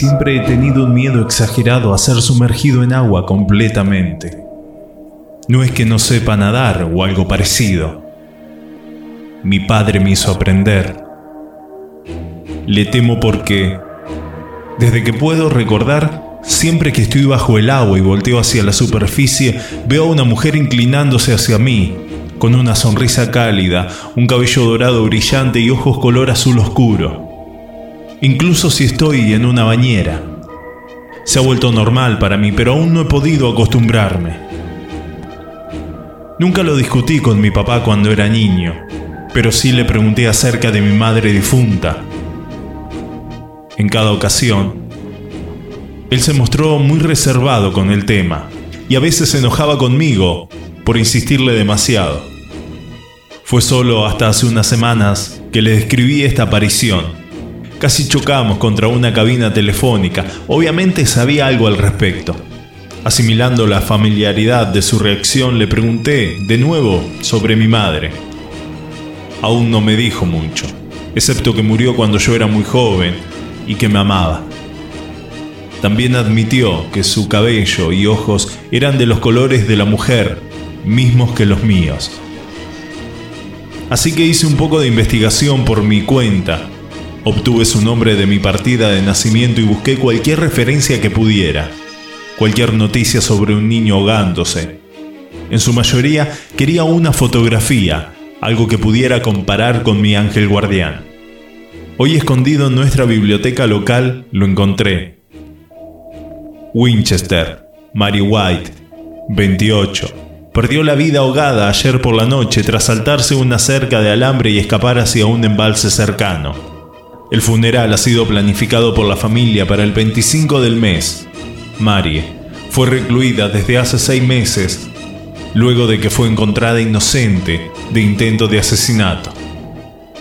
siempre he tenido un miedo exagerado a ser sumergido en agua completamente. No es que no sepa nadar o algo parecido. Mi padre me hizo aprender. Le temo porque, desde que puedo recordar, siempre que estoy bajo el agua y volteo hacia la superficie, veo a una mujer inclinándose hacia mí, con una sonrisa cálida, un cabello dorado brillante y ojos color azul oscuro. Incluso si estoy en una bañera. Se ha vuelto normal para mí, pero aún no he podido acostumbrarme. Nunca lo discutí con mi papá cuando era niño, pero sí le pregunté acerca de mi madre difunta. En cada ocasión, él se mostró muy reservado con el tema y a veces se enojaba conmigo por insistirle demasiado. Fue solo hasta hace unas semanas que le describí esta aparición. Casi chocamos contra una cabina telefónica, obviamente sabía algo al respecto. Asimilando la familiaridad de su reacción, le pregunté de nuevo sobre mi madre. Aún no me dijo mucho, excepto que murió cuando yo era muy joven y que me amaba. También admitió que su cabello y ojos eran de los colores de la mujer, mismos que los míos. Así que hice un poco de investigación por mi cuenta. Obtuve su nombre de mi partida de nacimiento y busqué cualquier referencia que pudiera cualquier noticia sobre un niño ahogándose. En su mayoría quería una fotografía, algo que pudiera comparar con mi ángel guardián. Hoy escondido en nuestra biblioteca local lo encontré. Winchester, Mary White, 28. Perdió la vida ahogada ayer por la noche tras saltarse una cerca de alambre y escapar hacia un embalse cercano. El funeral ha sido planificado por la familia para el 25 del mes, Marie, fue recluida desde hace seis meses, luego de que fue encontrada inocente de intento de asesinato.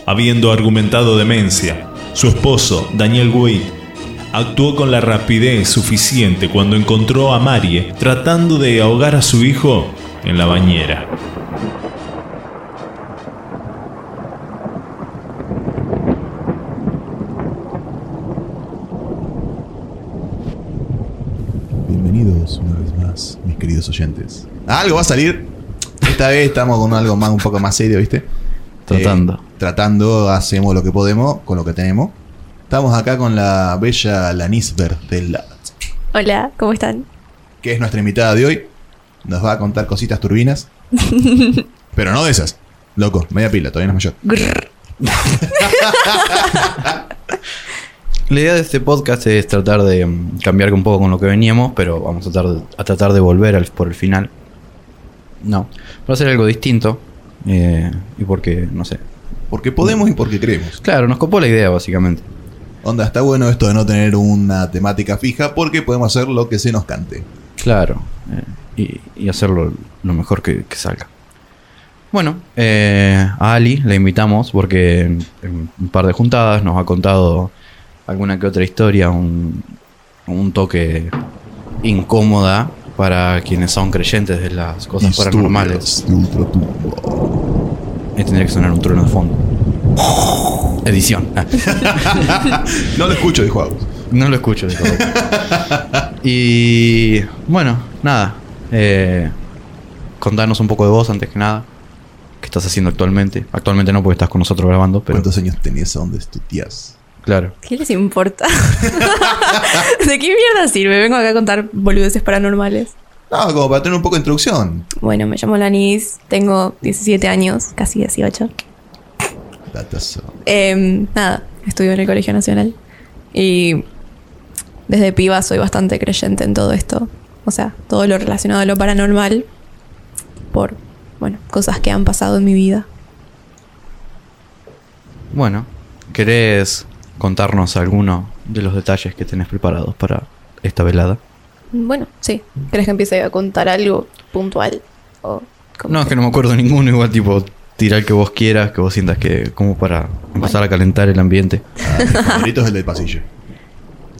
Habiendo argumentado demencia, su esposo, Daniel Wade, actuó con la rapidez suficiente cuando encontró a Marie tratando de ahogar a su hijo en la bañera. Oyentes. Algo va a salir. Esta vez estamos con algo más, un poco más serio, ¿viste? Tratando. Eh, tratando, hacemos lo que podemos con lo que tenemos. Estamos acá con la bella Lanisber del Hola, ¿cómo están? Que es nuestra invitada de hoy. Nos va a contar cositas turbinas. pero no de esas. Loco, media pila, todavía no es mayor. La idea de este podcast es tratar de mm, cambiar un poco con lo que veníamos, pero vamos a tratar de, a tratar de volver al, por el final. No, para hacer algo distinto. Eh, y porque, no sé. Porque podemos y porque queremos. Claro, nos copó la idea, básicamente. Onda, está bueno esto de no tener una temática fija porque podemos hacer lo que se nos cante. Claro, eh, y, hacerlo lo mejor que, salga. Bueno, eh, a Ali la invitamos porque en un par de juntadas nos ha contado alguna que otra historia, un, un toque incómoda para quienes son creyentes de las cosas paranormales. Y tendría que sonar un trueno de fondo. Edición. no lo escucho, dijo Agus. No lo escucho, dijo Y bueno, nada. Eh, contanos un poco de vos antes que nada. ¿Qué estás haciendo actualmente? Actualmente no porque estás con nosotros grabando, pero... ¿Cuántos años tenías a donde estudias? Claro. ¿Qué les importa? ¿De qué mierda sirve? Vengo acá a contar boludeces paranormales. No, como para tener un poco de introducción. Bueno, me llamo Lanis, tengo 17 años, casi 18. Eh, nada, estudio en el Colegio Nacional. Y desde piba soy bastante creyente en todo esto. O sea, todo lo relacionado a lo paranormal. Por, bueno, cosas que han pasado en mi vida. Bueno, ¿querés contarnos alguno de los detalles que tenés preparados para esta velada? Bueno, sí. ¿Crees que empiece a contar algo puntual? no, es que no me acuerdo ninguno, igual tipo tirar que vos quieras, que vos sientas que como para empezar a calentar el ambiente. Ah, mi favorito es el del pasillo.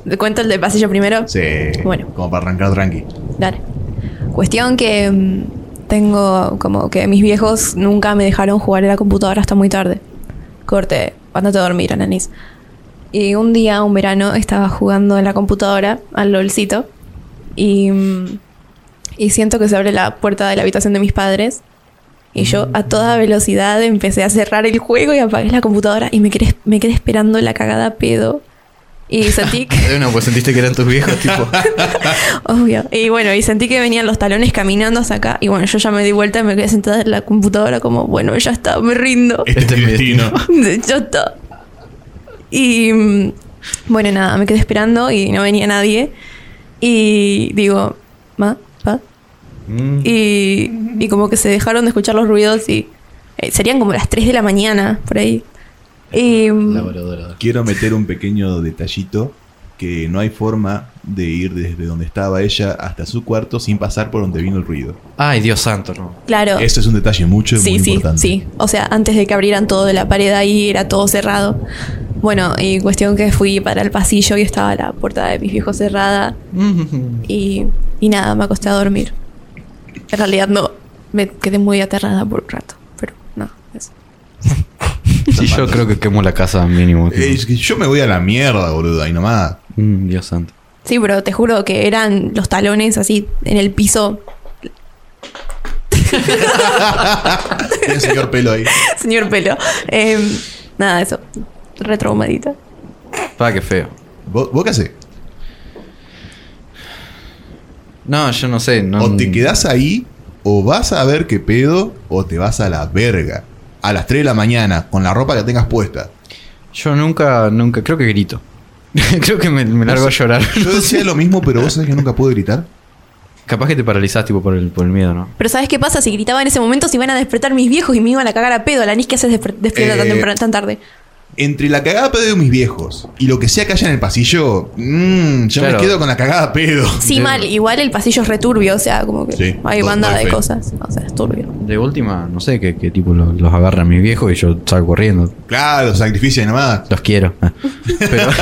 ¿Te cuento el del pasillo primero? Sí. Bueno. Como para arrancar tranqui. Dale. Cuestión que mm, tengo como que mis viejos nunca me dejaron jugar en la computadora hasta muy tarde. Corte, andate a dormir, Ananis. Y un día, un verano, estaba jugando en la computadora al LOLcito. Y, mm, y siento que se abre la puerta de la habitación de mis padres. Y yo a toda velocidad empecé a cerrar el juego y apagué la computadora y me quedé, me quedé esperando la cagada pedo. Y sentí que... De una, pues sentiste que eran tus viejos, tipo. Obvio. Y bueno, y sentí que venían los talones caminando hacia acá. Y bueno, yo ya me di vuelta y me quedé sentada en la computadora como, bueno, ya está, me rindo. Este, Este es mi mi destino. ya está. Y mm, bueno, nada, me quedé esperando y no venía nadie. Y digo, ma, pa. Mm. Y, y como que se dejaron de escuchar los ruidos y eh, serían como las 3 de la mañana, por ahí. Y mm. Quiero meter un pequeño detallito que no hay forma de ir desde donde estaba ella hasta su cuarto sin pasar por donde vino el ruido. Ay, Dios santo, no. claro. Eso es un detalle mucho Sí, muy sí, importante. sí. O sea, antes de que abrieran todo de la pared ahí, era todo cerrado. Bueno, y cuestión que fui para el pasillo y estaba la puerta de mis viejos cerrada. Y, y nada, me acosté a dormir. En realidad no, me quedé muy aterrada por un rato. Pero no, eso. Sí, yo creo que quemo la casa mínimo. Eh, es que yo me voy a la mierda, boludo, ahí nomás. Mm, Dios santo. Sí, pero te juro que eran los talones así en el piso. Tiene señor pelo ahí. Señor pelo. Em, nada, eso. Retraumadita. Pa, qué feo. ¿Vos, vos qué hacés? No, yo no sé. No, O te quedás ahí, o vas a ver qué pedo, o te vas a la verga. A las 3 de la mañana, con la ropa que tengas puesta. Yo nunca, nunca, creo que grito. creo que me, me largo a llorar. Yo decía lo mismo, pero vos sabés que nunca puedo gritar. Capaz que te paralizás tipo por el, por el miedo, ¿no? Pero ¿sabes qué pasa? Si gritaba en ese momento, se iban a despertar mis viejos y me iban a cagar a pedo. La nis que haces desper- despierta tan, Eh, temprano- tan tarde. Entre la cagada pedo de mis viejos y lo que sea que haya en el pasillo, mmm, yo Claro. me quedo con la cagada pedo. Sí, de- mal. Igual el pasillo es returbio. O sea, como que Sí, hay banda de fe. cosas. O sea, es turbio. De última, no sé qué, qué tipo lo- los agarran mis viejos y yo salgo corriendo. Claro, sacrificio y nomás. Los quiero. Pero.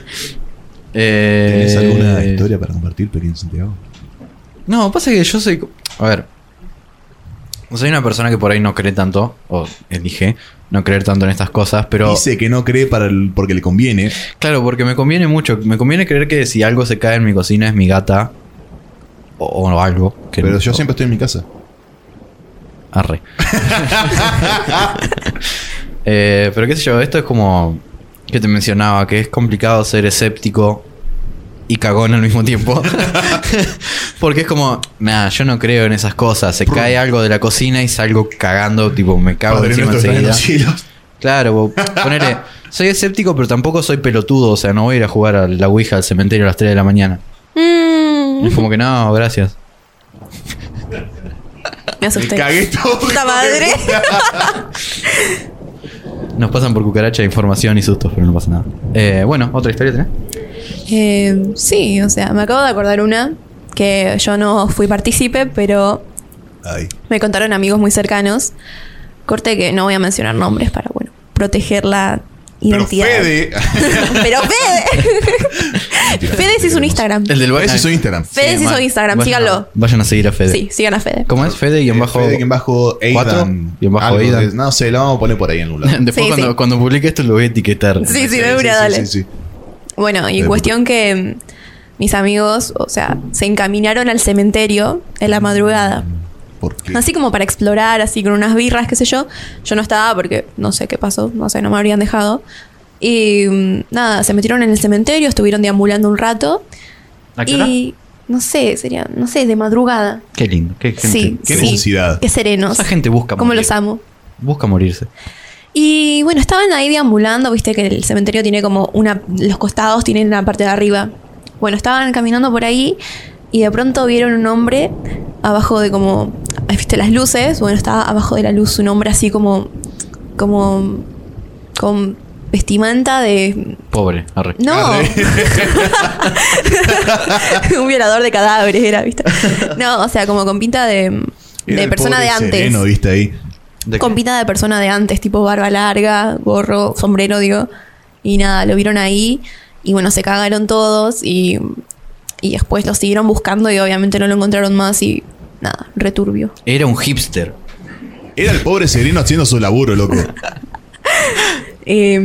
Eh, ¿Tenés alguna historia para compartir, Peri, en Santiago? No, pasa que yo soy. A ver. Soy una persona que por ahí no cree tanto, o elige no creer tanto en estas cosas, pero. Dice que no cree para el- porque le conviene. Claro, porque me conviene mucho. Me conviene creer que si algo se cae en mi cocina es mi gata. O, o algo. Que Pero no- yo siempre estoy en mi casa. Arre. Eh, pero qué sé yo, esto es como que te mencionaba, que es complicado ser escéptico y cagón al mismo tiempo. Porque es como, nada, yo no creo en esas cosas. Se cae algo de la cocina y salgo cagando, tipo, me cago Padre encima enseguida. Claro, ponele, soy escéptico, pero tampoco soy pelotudo. O sea, no voy a ir a jugar a la Ouija al cementerio a las 3 de la mañana. Mm, Es como que no, gracias. me Me asusté. cagué todo. ¡Puta madre! Nos pasan por cucaracha información y sustos, pero no pasa nada. Eh, bueno, otra historia tenés. Eh, sí, o sea, me acabo de acordar una que yo no fui partícipe, pero Ay. me contaron amigos muy cercanos. Corte que no voy a mencionar nombres para, bueno, proteger la Pero identidad. Fede. Pero Fede. Fede sí es un Instagram. El del Ese es su Instagram. Fede sí es un Instagram, Vayan síganlo. a- vayan a seguir a Fede. Sí, sigan a Fede. ¿Cómo es? Fede y en bajo. Fede, guion bajo ¿Cuatro? Aidan. Guión bajo Aidan. No sé, lo vamos a poner por ahí en un lado. Después Sí, cuando, sí. cuando publique esto lo voy a etiquetar. Sí, sí, de una, dale. sí, sí. Bueno, y De cuestión que mm, mis amigos, o sea, se encaminaron al cementerio en la madrugada. ¿Por qué? Así como para explorar, así con unas birras, qué sé yo. Yo no estaba porque no sé qué pasó, no sé, no me habrían dejado. Y mm, nada, se metieron en el cementerio, estuvieron deambulando un rato. ¿A qué hora? Y no sé, sería, no sé, de madrugada. Qué lindo. Qué gente. sí, qué sí. necesidad. Qué serenos. Esa gente busca Como morir. los amo. Busca morirse. Y bueno, estaban ahí deambulando, viste que el cementerio tiene como una. Los costados tienen una parte de arriba. Bueno, estaban caminando por ahí y de pronto vieron un hombre abajo de como. ¿Viste las luces? Bueno, estaba abajo de la luz un hombre así como. como. con vestimenta de. Pobre. Arre. No. Arre. un violador de cadáveres era, ¿viste? No, o sea, como con pinta de. Era de el persona pobre de antes. Sereno, viste ahí. ¿De Con pinta de persona de antes, tipo barba larga, gorro, sombrero, digo. Y nada, lo vieron ahí. Y bueno, se cagaron todos. Y, y después lo siguieron buscando y obviamente no lo encontraron más. Y nada, returbio. Era un hipster. Era el pobre sereno haciendo su laburo, loco. Eh,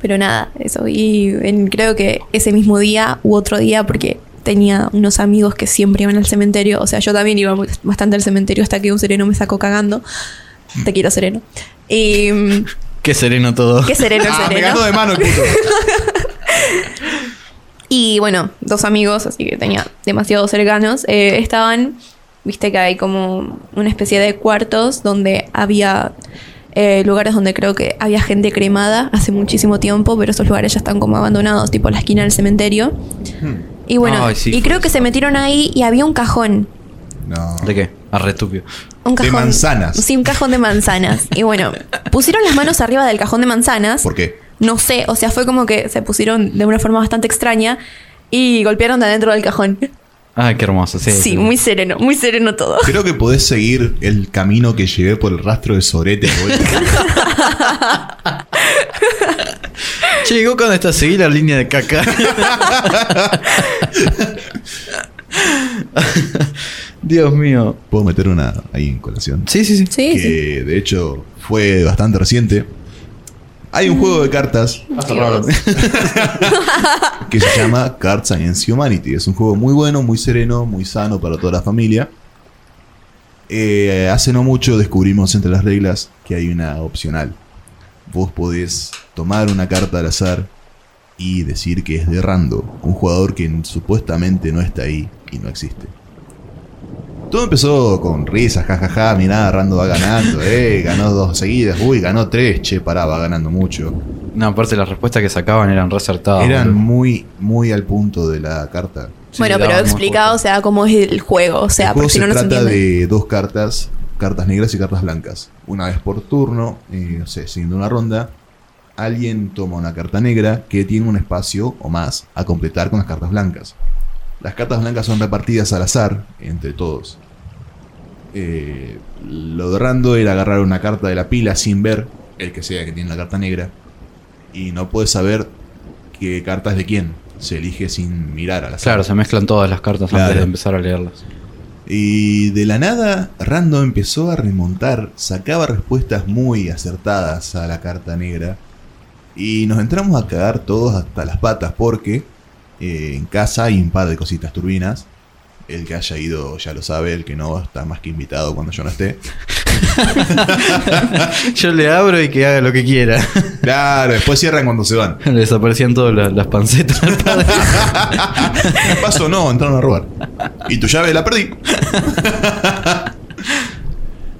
Pero nada, eso. Y en- creo que ese mismo día u otro día, porque tenía unos amigos que siempre iban al cementerio. O sea, yo también iba bastante al cementerio hasta que un sereno me sacó cagando. Te quiero, sereno. Y. mm, Qué sereno todo. Qué sereno Ah, me sereno. ganó de mano puto. Y bueno, dos amigos, así que tenía demasiado cercanos, eh, estaban, viste que hay como una especie de cuartos donde había eh, lugares donde creo que había gente cremada hace muchísimo tiempo, pero esos lugares ya están como abandonados, tipo la esquina del cementerio. Y bueno, Ay, sí, y fue creo que eso. se metieron ahí y había un cajón. No. ¿De qué? Arre estúpido. Un De cajón. manzanas. Sí, un cajón de manzanas. Y bueno, pusieron las manos arriba del cajón de manzanas. ¿Por qué? No sé, o sea, fue como que se pusieron de una forma bastante extraña y golpearon de adentro del cajón. Ay, qué hermoso. Sí, Sí, muy sereno, muy sereno todo. Creo que podés seguir el camino que llevé por el rastro de Sorete. Che, llegó cuando está seguí la línea de caca. Dios mío. Puedo meter una ahí en colación. Sí, sí, sí. Sí, que sí. de hecho fue bastante reciente. Hay un juego de cartas que se llama Cards Against Humanity. Es un juego muy bueno, muy sereno, muy sano para toda la familia. Eh, hace no mucho descubrimos entre las reglas que hay una opcional. Vos podés tomar una carta al azar y decir que es de Rando, un jugador que supuestamente no está ahí y no existe. Todo empezó con risas, jajaja, mirá, Rando va ganando, eh, ganó dos seguidas, uy, ganó tres, che, pará, va ganando mucho. No, aparte las respuestas que sacaban eran resertadas. Eran muy, muy al punto de la carta. bueno, pero explicado, o sea, cómo es el juego. O sea, el juego porque si se no, no se trata entiende. de dos cartas, cartas negras y cartas blancas. Una vez por turno, eh, no sé, siguiendo una ronda, alguien toma una carta negra que tiene un espacio o más a completar con las cartas blancas. Las cartas blancas son repartidas al azar entre todos. Eh, lo de Rando era agarrar una carta de la pila sin ver el que sea que tiene la carta negra. Y no puedes saber qué carta es de quién. Se elige sin mirar al azar. Claro, se mezclan todas las cartas Claro. antes de empezar a leerlas. Y de la nada, Rando empezó a remontar, sacaba respuestas muy acertadas a la carta negra. Y nos entramos a cagar todos hasta las patas porque eh, en casa hay un par de cositas turbinas. El que haya ido ya lo sabe, el que no está más que invitado cuando yo no esté. Yo le abro y que haga lo que quiera. Claro, después cierran cuando se van. Le desaparecían todas las, las pancetas al padre. Paso no, entraron a robar. Y tu llave la perdí.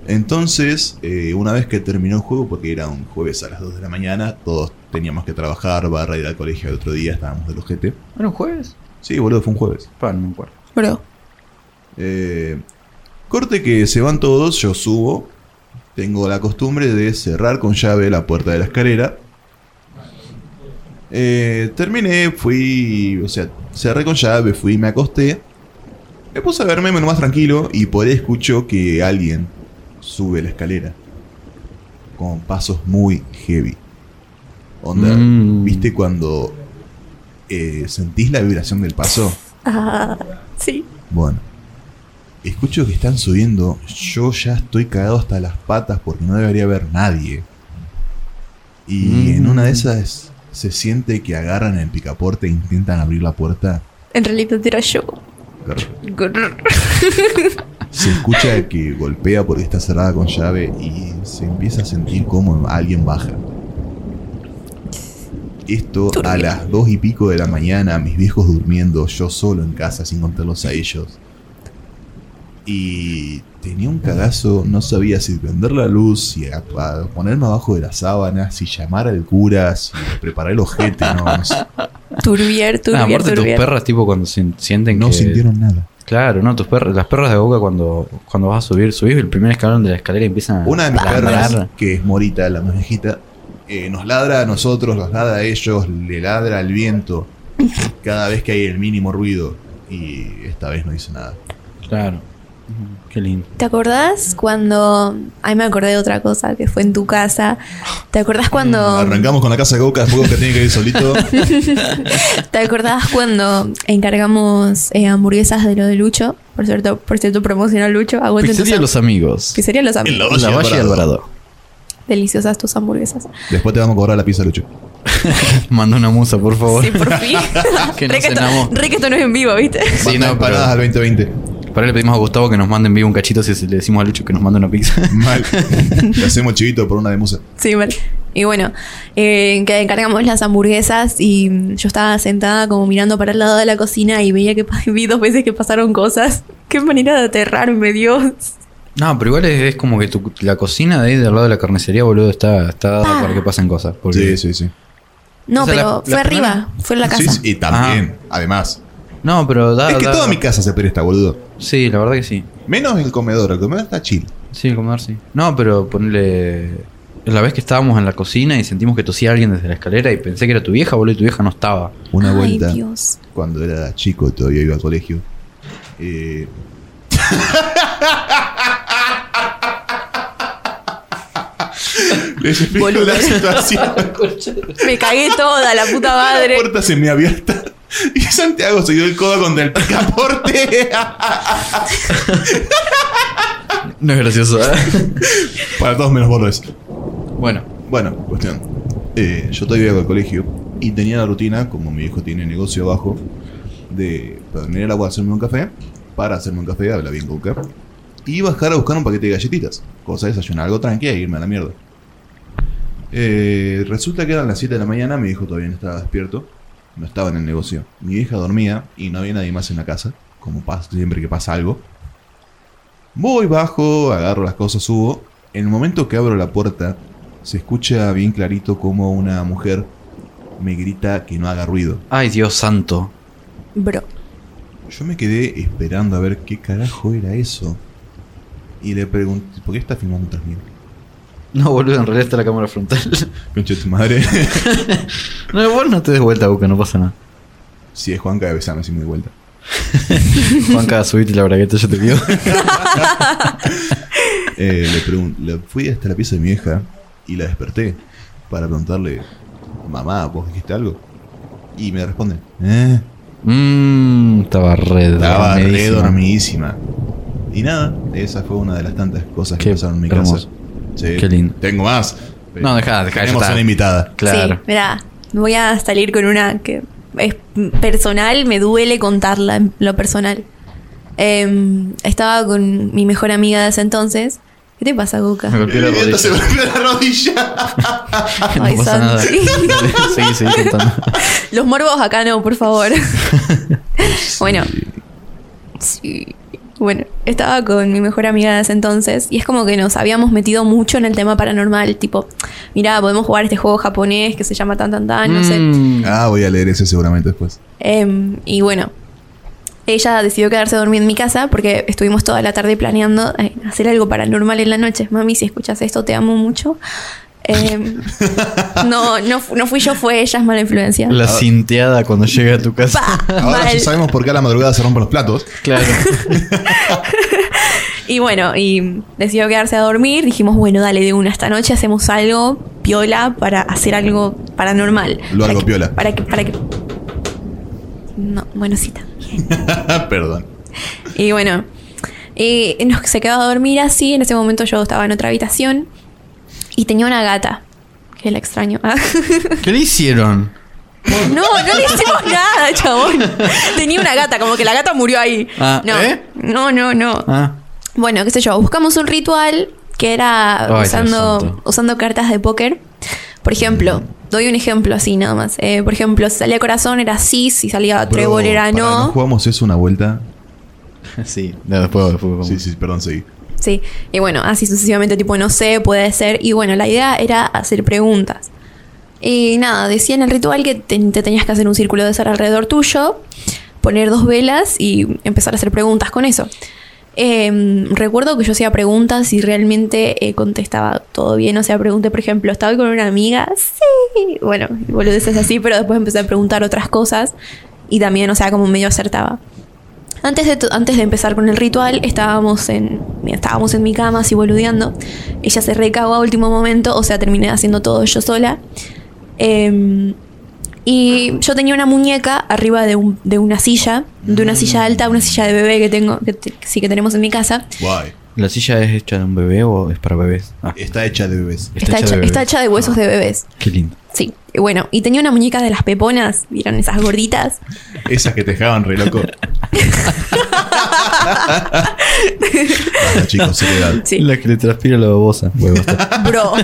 Entonces, eh, una vez que terminó el juego, porque era un jueves a las 2 de la mañana, todos teníamos que trabajar, barra ir al colegio el otro día, estábamos de los GT. ¿Era un jueves? Sí, boludo, fue un jueves. Pa, no me acuerdo. Bro. Eh, corte que se van todos, yo subo. Tengo la costumbre de cerrar con llave la puerta de la escalera. Eh, terminé, fui, o sea, cerré con llave, fui, me acosté. Me puse a verme menos más tranquilo y por ahí escucho que alguien sube la escalera. Con pasos muy heavy. Onda, Mm. ¿viste cuando eh, sentís la vibración del paso? Ah, sí. Bueno, escucho que están subiendo. Yo ya estoy cagado hasta las patas porque no debería haber nadie. Y Mm. en una de esas se siente que agarran el picaporte e intentan abrir la puerta. En realidad era yo. Grr. Se escucha que golpea porque está cerrada con llave y se empieza a sentir como alguien baja. Esto a las dos y pico de la mañana, mis viejos durmiendo, yo solo en casa sin contarlos a ellos. Y tenía un cagazo, no sabía si prender la luz, si a- a ponerme abajo de las sábanas, si llamar al cura, si preparar el ojete, no, no, sé. Turbier, turbier, aparte tus turbier. perras tipo cuando sienten no que... sintieron nada. Claro, no, tus perras, las perras de boca cuando, cuando vas a subir, subís el primer escalón de la escalera y empiezan a Una de mis ladrar. perras, que es Morita, la más viejita, eh, nos ladra a nosotros, nos ladra a ellos, le ladra al viento cada vez que hay el mínimo ruido. Y esta vez no hizo nada. Claro. Qué lindo. ¿Te acordás cuando... Ay, me acordé de otra cosa que fue en tu casa. ¿Te acordás cuando... Arrancamos con la casa de Goka, después que tiene que ir solito. ¿Te acordás cuando encargamos eh, hamburguesas de lo de Lucho? Por cierto, por cierto, promociona Lucho. Pizzería Los Amigos. Pizzería Los Amigos. La Valle Alvarado. Alvarado. deliciosas tus hamburguesas. Después te vamos a cobrar la pizza, Lucho. Manda una musa, por favor. Sí, por fin. Que re, nos que esto, cenamos. re que esto no es en vivo, ¿viste? Sí, no, empanadas al 2020. Para le pedimos a Gustavo que nos mande en vivo un cachito si le decimos a Lucho que nos mande una pizza. Mal. Le hacemos chivito por una de musa. Sí, vale. Y bueno, eh, que encargamos las hamburguesas y yo estaba sentada como mirando para el lado de la cocina y veía que vi dos veces que pasaron cosas. Qué manera de aterrarme, Dios. No, pero igual es, es como que tu- la cocina de ahí del lado de la carnicería, boludo, está, está dada Ah. para que pasen cosas. Porque, Sí, sí, sí. No, O sea, pero la- la fue arriba, primera- fue en la casa. sí, y también, además. No, pero da. es que da- toda mi casa se presta, boludo. Sí, la verdad que sí. Menos el comedor. El comedor está chill. Sí, el comedor sí. No, pero ponle. La vez que estábamos en la cocina y sentimos que tosía alguien desde la escalera y pensé que era tu vieja, boludo, y tu vieja no estaba. Una Ay, vuelta, Dios. cuando era chico y todavía iba al colegio. eh, Les explico Boludo. la situación. Me cagué toda, la puta La madre. puerta se me abierta. Y Santiago se dio el codo contra el picaporte. No es gracioso, ¿eh? Para todos menos vos lo es. bueno. Bueno, cuestión. Eh, yo todavía iba al colegio y tenía la rutina, como mi hijo tiene negocio abajo, de venir al agua a hacerme un café, para hacerme un café, habla bien Coca, y bajar a buscar un paquete de galletitas, cosa de desayunar algo tranqui e irme a la mierda. Eh, resulta que eran las 7 de la mañana, mi hijo todavía no estaba despierto, no estaba en el negocio. Mi hija dormía y no había nadie más en la casa, como pasa siempre que pasa algo. Voy bajo, agarro las cosas, subo. En el momento que abro la puerta, se escucha bien clarito como una mujer me grita que no haga ruido. Ay, Dios santo. Bro. Yo me quedé esperando a ver qué carajo era eso. Y le pregunté, ¿por qué está filmando también? No, boludo, en realidad está la cámara frontal. Concha de tu madre. no, vos no te des vuelta, Boca, no pasa nada. si es Juanca, besame si me doy vuelta. Juanca, subite la bragueta, yo te pido. Eh, le, pregun- le fui hasta la pieza de mi hija y la desperté para preguntarle, mamá, ¿vos dijiste algo? Y me responde, eh, Mmm, estaba re estaba re dormidísima. Y nada, esa fue una de las tantas cosas que pasaron en mi hermoso. casa. Sí, Qué lindo. Tengo más. No, dejá, dejá, ya Tenemos una invitada. Claro. Sí, mira, voy a salir con una que es personal, me duele contarla en lo personal. Em, estaba con mi mejor amiga de ese entonces. ¿Qué te pasa, Me Goka? golpeé la rodilla. se golpeó la rodilla. no Ay, pasa nada. Seguí contando. Los morbos acá no, por favor. bueno. Sí. Bueno, estaba con mi mejor amiga de ese entonces y es como que nos habíamos metido mucho en el tema paranormal, tipo, mira, podemos jugar este juego japonés que se llama tan tan tan, no sé. Mm. Ah, voy a leer ese seguramente después. Em, y bueno, ella decidió quedarse a dormir en mi casa porque estuvimos toda la tarde planeando eh, hacer algo paranormal en la noche. Mami, si escuchas esto, te amo mucho. Em, no, no, no fui yo, fue ella, es mala influencia. La cinteada cuando llega a tu casa. Pa, Ahora mal. ya sabemos por qué a la madrugada se rompen los platos. Claro. Y bueno, y decidió quedarse a dormir. Dijimos, bueno, dale, de una esta noche hacemos algo piola para hacer algo paranormal. Lo Para algo que- piola. Para que, para que. No, bueno, sí, también. Perdón. Y bueno, y nos, se quedó a dormir así. En ese momento yo estaba en otra habitación y tenía una gata. Que la extraño. ¿Qué le hicieron? No, no le hicimos nada, chabón. Tenía una gata, como que la gata murió ahí. Ah, no, ¿eh? no, no, no. Ah. Bueno, qué sé yo, buscamos un ritual que era Ay, usando, usando cartas de póker. Por ejemplo, doy un ejemplo así nada más. Eh, por ejemplo, si salía corazón era sí, si salía trébol era no. ¿No jugamos eso una vuelta? Sí, no, después, después vamos. Sí, sí, perdón, seguí. Sí, y bueno, así sucesivamente, tipo, no sé, puede ser. Y bueno, la idea era hacer preguntas. Y nada, decía en el ritual que te, te tenías que hacer un círculo de sal alrededor tuyo, poner dos velas y empezar a hacer preguntas con eso. Eh, recuerdo que yo hacía preguntas y realmente eh, contestaba todo bien. O sea, pregunté, por ejemplo, ¿estaba con una amiga? Sí. Bueno, boludeces así, pero después empecé a preguntar otras cosas y también, o sea, como medio acertaba. Antes de, to- antes de empezar con el ritual, estábamos en, estábamos en mi cama así boludeando. Ella se recagó a último momento, o sea, terminé haciendo todo yo sola. Em, y yo tenía una muñeca arriba de, un- de una silla, de una silla alta, una silla de bebé que tengo, que te- sí que tenemos en mi casa. Guay. ¿La silla es hecha de un bebé o es para bebés? Ah, Está hecha de bebés. Está, hecha, de está bebés. hecha de huesos de bebés. Qué lindo. Sí. Y bueno, y tenía una muñeca de las peponas, ¿vieron esas gorditas? Esas que te dejaban re loco. Basta, chicos, seriedad. Sí. La que le transpira la babosa. Huevo, está. Bro.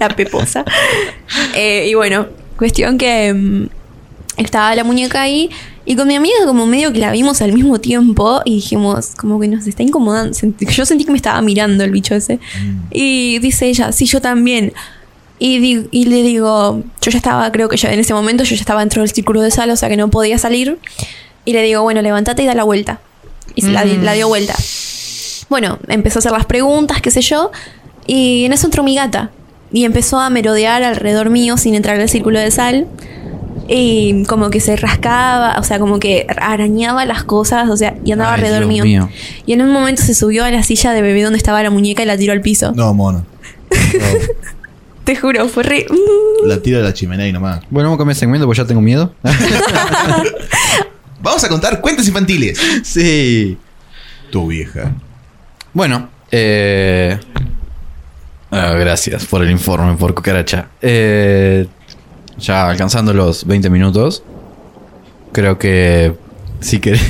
la peposa. Eh, y bueno, cuestión que mm, estaba la muñeca ahí. Y con mi amiga como medio que la vimos al mismo tiempo y dijimos, como que nos está incomodando. Yo sentí que me estaba mirando el bicho ese. Y dice ella, sí, yo también. Y, di- y le digo, yo ya estaba, creo que ya en ese momento yo ya estaba dentro del círculo de sal, o sea que no podía salir. Y le digo, bueno, levántate y da la vuelta. Y se la, di- la dio vuelta. Bueno, empezó a hacer las preguntas, qué sé yo. Y en eso entró mi gata. Y empezó a merodear alrededor mío sin entrar al círculo de sal. Y como que se rascaba, o sea, como que arañaba las cosas, o sea, y andaba Ay, alrededor mío. mío. Y en un momento se subió a la silla de bebé donde estaba la muñeca y la tiró al piso. No, mono. Te juro, fue re. mm. La tira a la chimenea y nomás. Bueno, vamos a cambiar de segmento porque ya tengo miedo. Vamos a contar cuentos infantiles. sí. Tu vieja. Bueno, eh... ah, gracias por el informe, por cucaracha. Eh, ya alcanzando los 20 minutos, creo que si querés...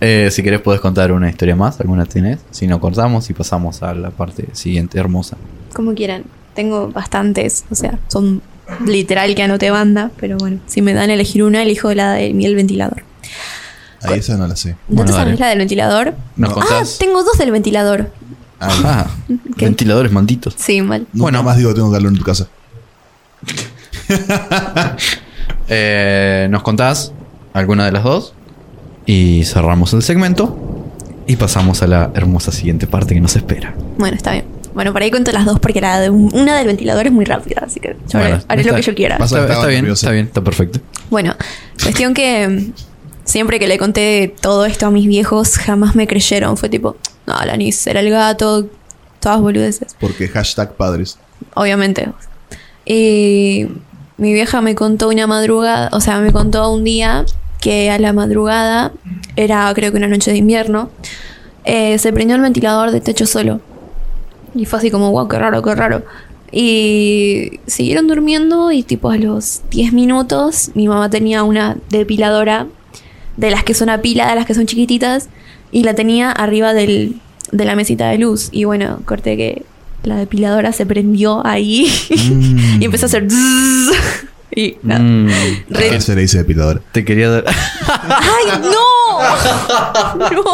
Eh, si querés puedes contar una historia más, alguna tenés. Si no cortamos y pasamos a la parte siguiente hermosa. Como quieran. Tengo bastantes, o sea, son literal que anoté banda, pero bueno, si me dan a elegir una, elijo la de miel ventilador. A esa no la sé. ¿No Bueno, te sabes la del ventilador? ¿Nos No. Ah, tengo dos del ventilador. Ah, Ah, ¿Qué? ventiladores malditos. Sí, mal. Bueno. más digo tengo calor en tu casa. Eh, nos contás alguna de las dos y cerramos el segmento y pasamos a la hermosa siguiente parte que nos espera. Bueno, está bien. Bueno, por ahí cuento las dos porque la de un- una del ventilador es muy rápida, así que yo haré, Bueno, haré lo está- que yo quiera. Pasa- Está, está bien, está bien, está perfecto. Bueno, cuestión que mm, siempre que le conté todo esto a mis viejos, jamás me creyeron. Fue tipo, no, Alanis era el gato, todas boludeces. Porque hashtag padres. obviamente. Y mi vieja me contó una madrugada, o sea, me contó un día que a la madrugada, era creo que una noche de invierno, eh, se prendió el ventilador de techo solo. Y fue así como, wow, qué raro, qué raro. Y siguieron durmiendo y tipo a los 10 minutos mi mamá tenía una depiladora de las que son a pila, de las que son chiquititas, y la tenía arriba del, de la mesita de luz. Y bueno, corté que la depiladora se prendió ahí Mm. y empezó a hacer... y nada. Mm, ¿A Re- qué se le dice depiladora? te quería dar... ¡Ay, no! no.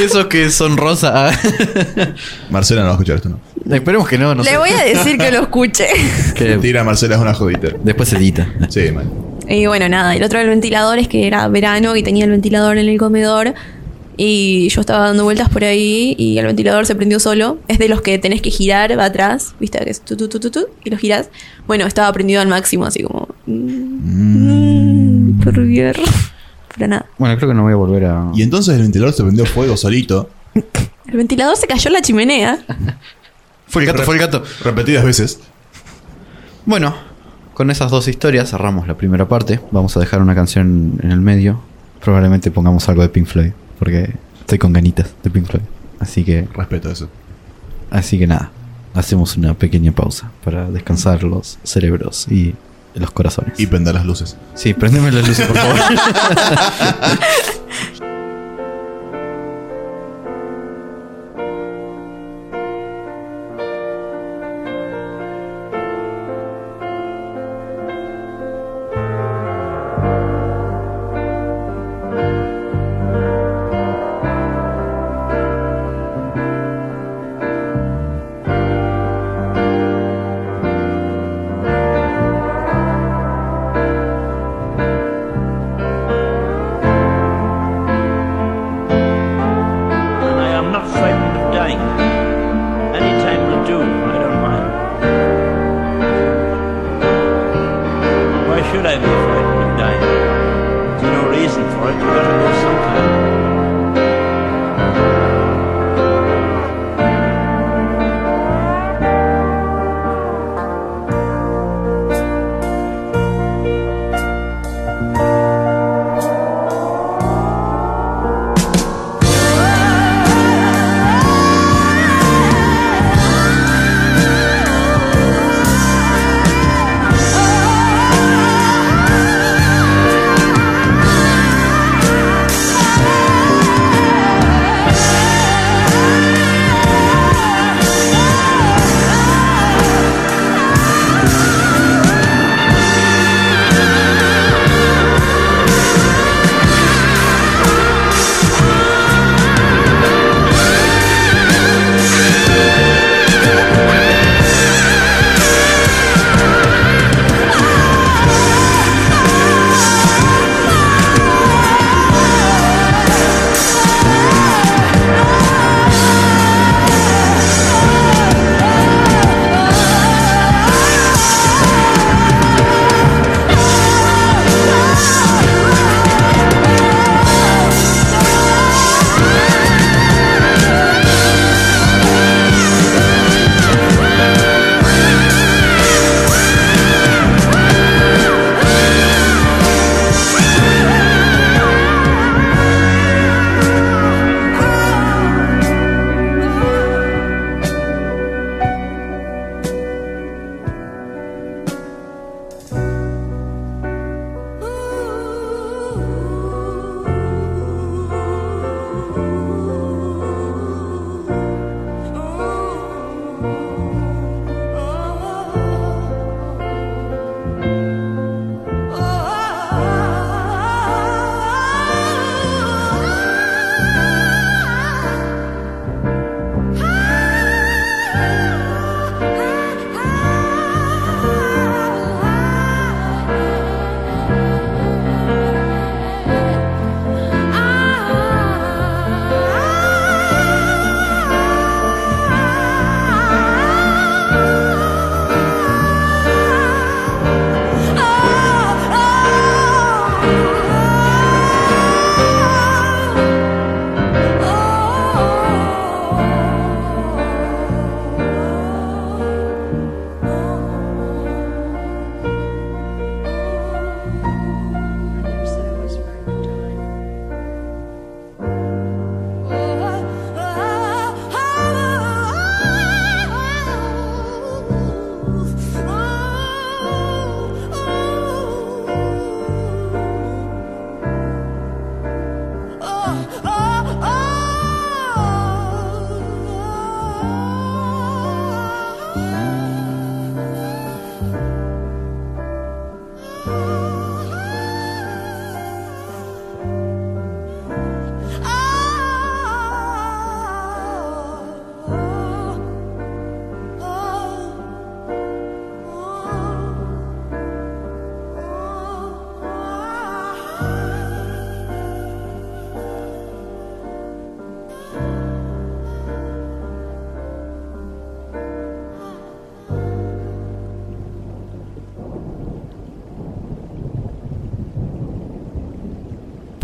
Esos que son rosa. ah. Marcela no va a escuchar esto, ¿no? Esperemos que no, no Le sé. voy a decir que lo escuche. Que Mentira, Marcela es una jodita. después se edita. Sí, man. Y bueno, nada, el otro del ventilador es que era verano y tenía el ventilador en el comedor. Y yo estaba dando vueltas por ahí y el ventilador se prendió solo. Es de los que tenés que girar va atrás, viste, que es tu, tu, tu, tu, tu, y lo giras. Bueno, estaba prendido al máximo, así como. mm, por bien. Pero nada. Bueno, creo que no voy a volver a... Y entonces el ventilador se prendió fuego solito. El ventilador se cayó en la chimenea. Fue el gato, fue el gato. Repetidas veces. Bueno, con esas dos historias cerramos la primera parte. Vamos a dejar una canción en el medio. Probablemente pongamos algo de Pink Floyd, porque estoy con ganitas de Pink Floyd. Así que, Respeto eso. así que nada, hacemos una pequeña pausa para descansar los cerebros y los corazones. Y prender las luces. Sí, prendeme las luces, por favor.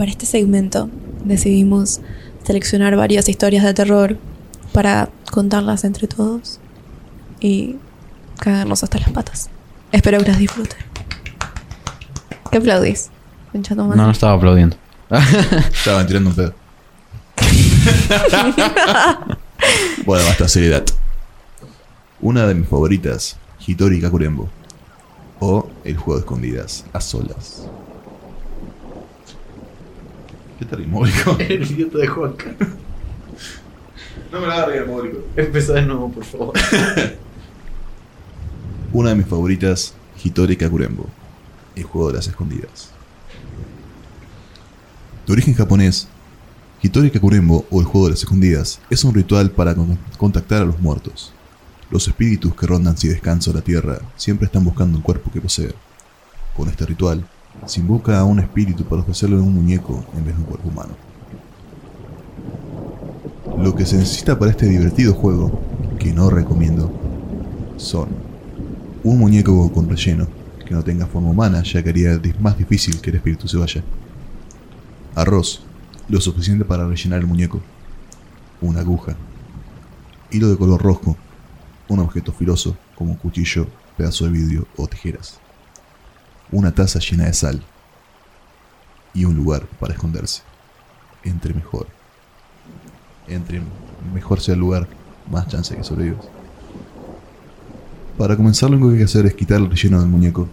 para este segmento decidimos seleccionar varias historias de terror para contarlas entre todos y cagarnos hasta las patas. Espero que las disfruten. ¿Qué aplaudís? No, no estaba aplaudiendo. Estaban tirando un pedo. bueno, basta seriedad. Una de mis favoritas, Hitori Kakurembo. O el juego de escondidas, a solas. ¿Qué tal, módico? El idiota de Juanca. No me la agarre, módico. Empezá de nuevo, por favor. Una de mis favoritas, Hitori Kakurembo. El juego de las escondidas. De origen japonés, Hitori Kakurembo o el juego de las escondidas es un ritual para con- contactar a los muertos. Los espíritus que rondan sin descanso la tierra siempre están buscando un cuerpo que poseer. Con este ritual, se invoca a un espíritu para ofrecerle un muñeco en vez de un cuerpo humano. Lo que se necesita para este divertido juego, que no recomiendo, son un muñeco con relleno que no tenga forma humana, ya que haría más difícil que el espíritu se vaya. Arroz, lo suficiente para rellenar el muñeco. Una aguja. Hilo de color rojo. Un objeto filoso, como un cuchillo, pedazo de vidrio o tijeras. Una taza llena de sal. Y un lugar para esconderse. Entre mejor. Entre mejor sea el lugar, más chance que sobrevivas. Para comenzar lo único que hay que hacer es quitar el relleno del muñeco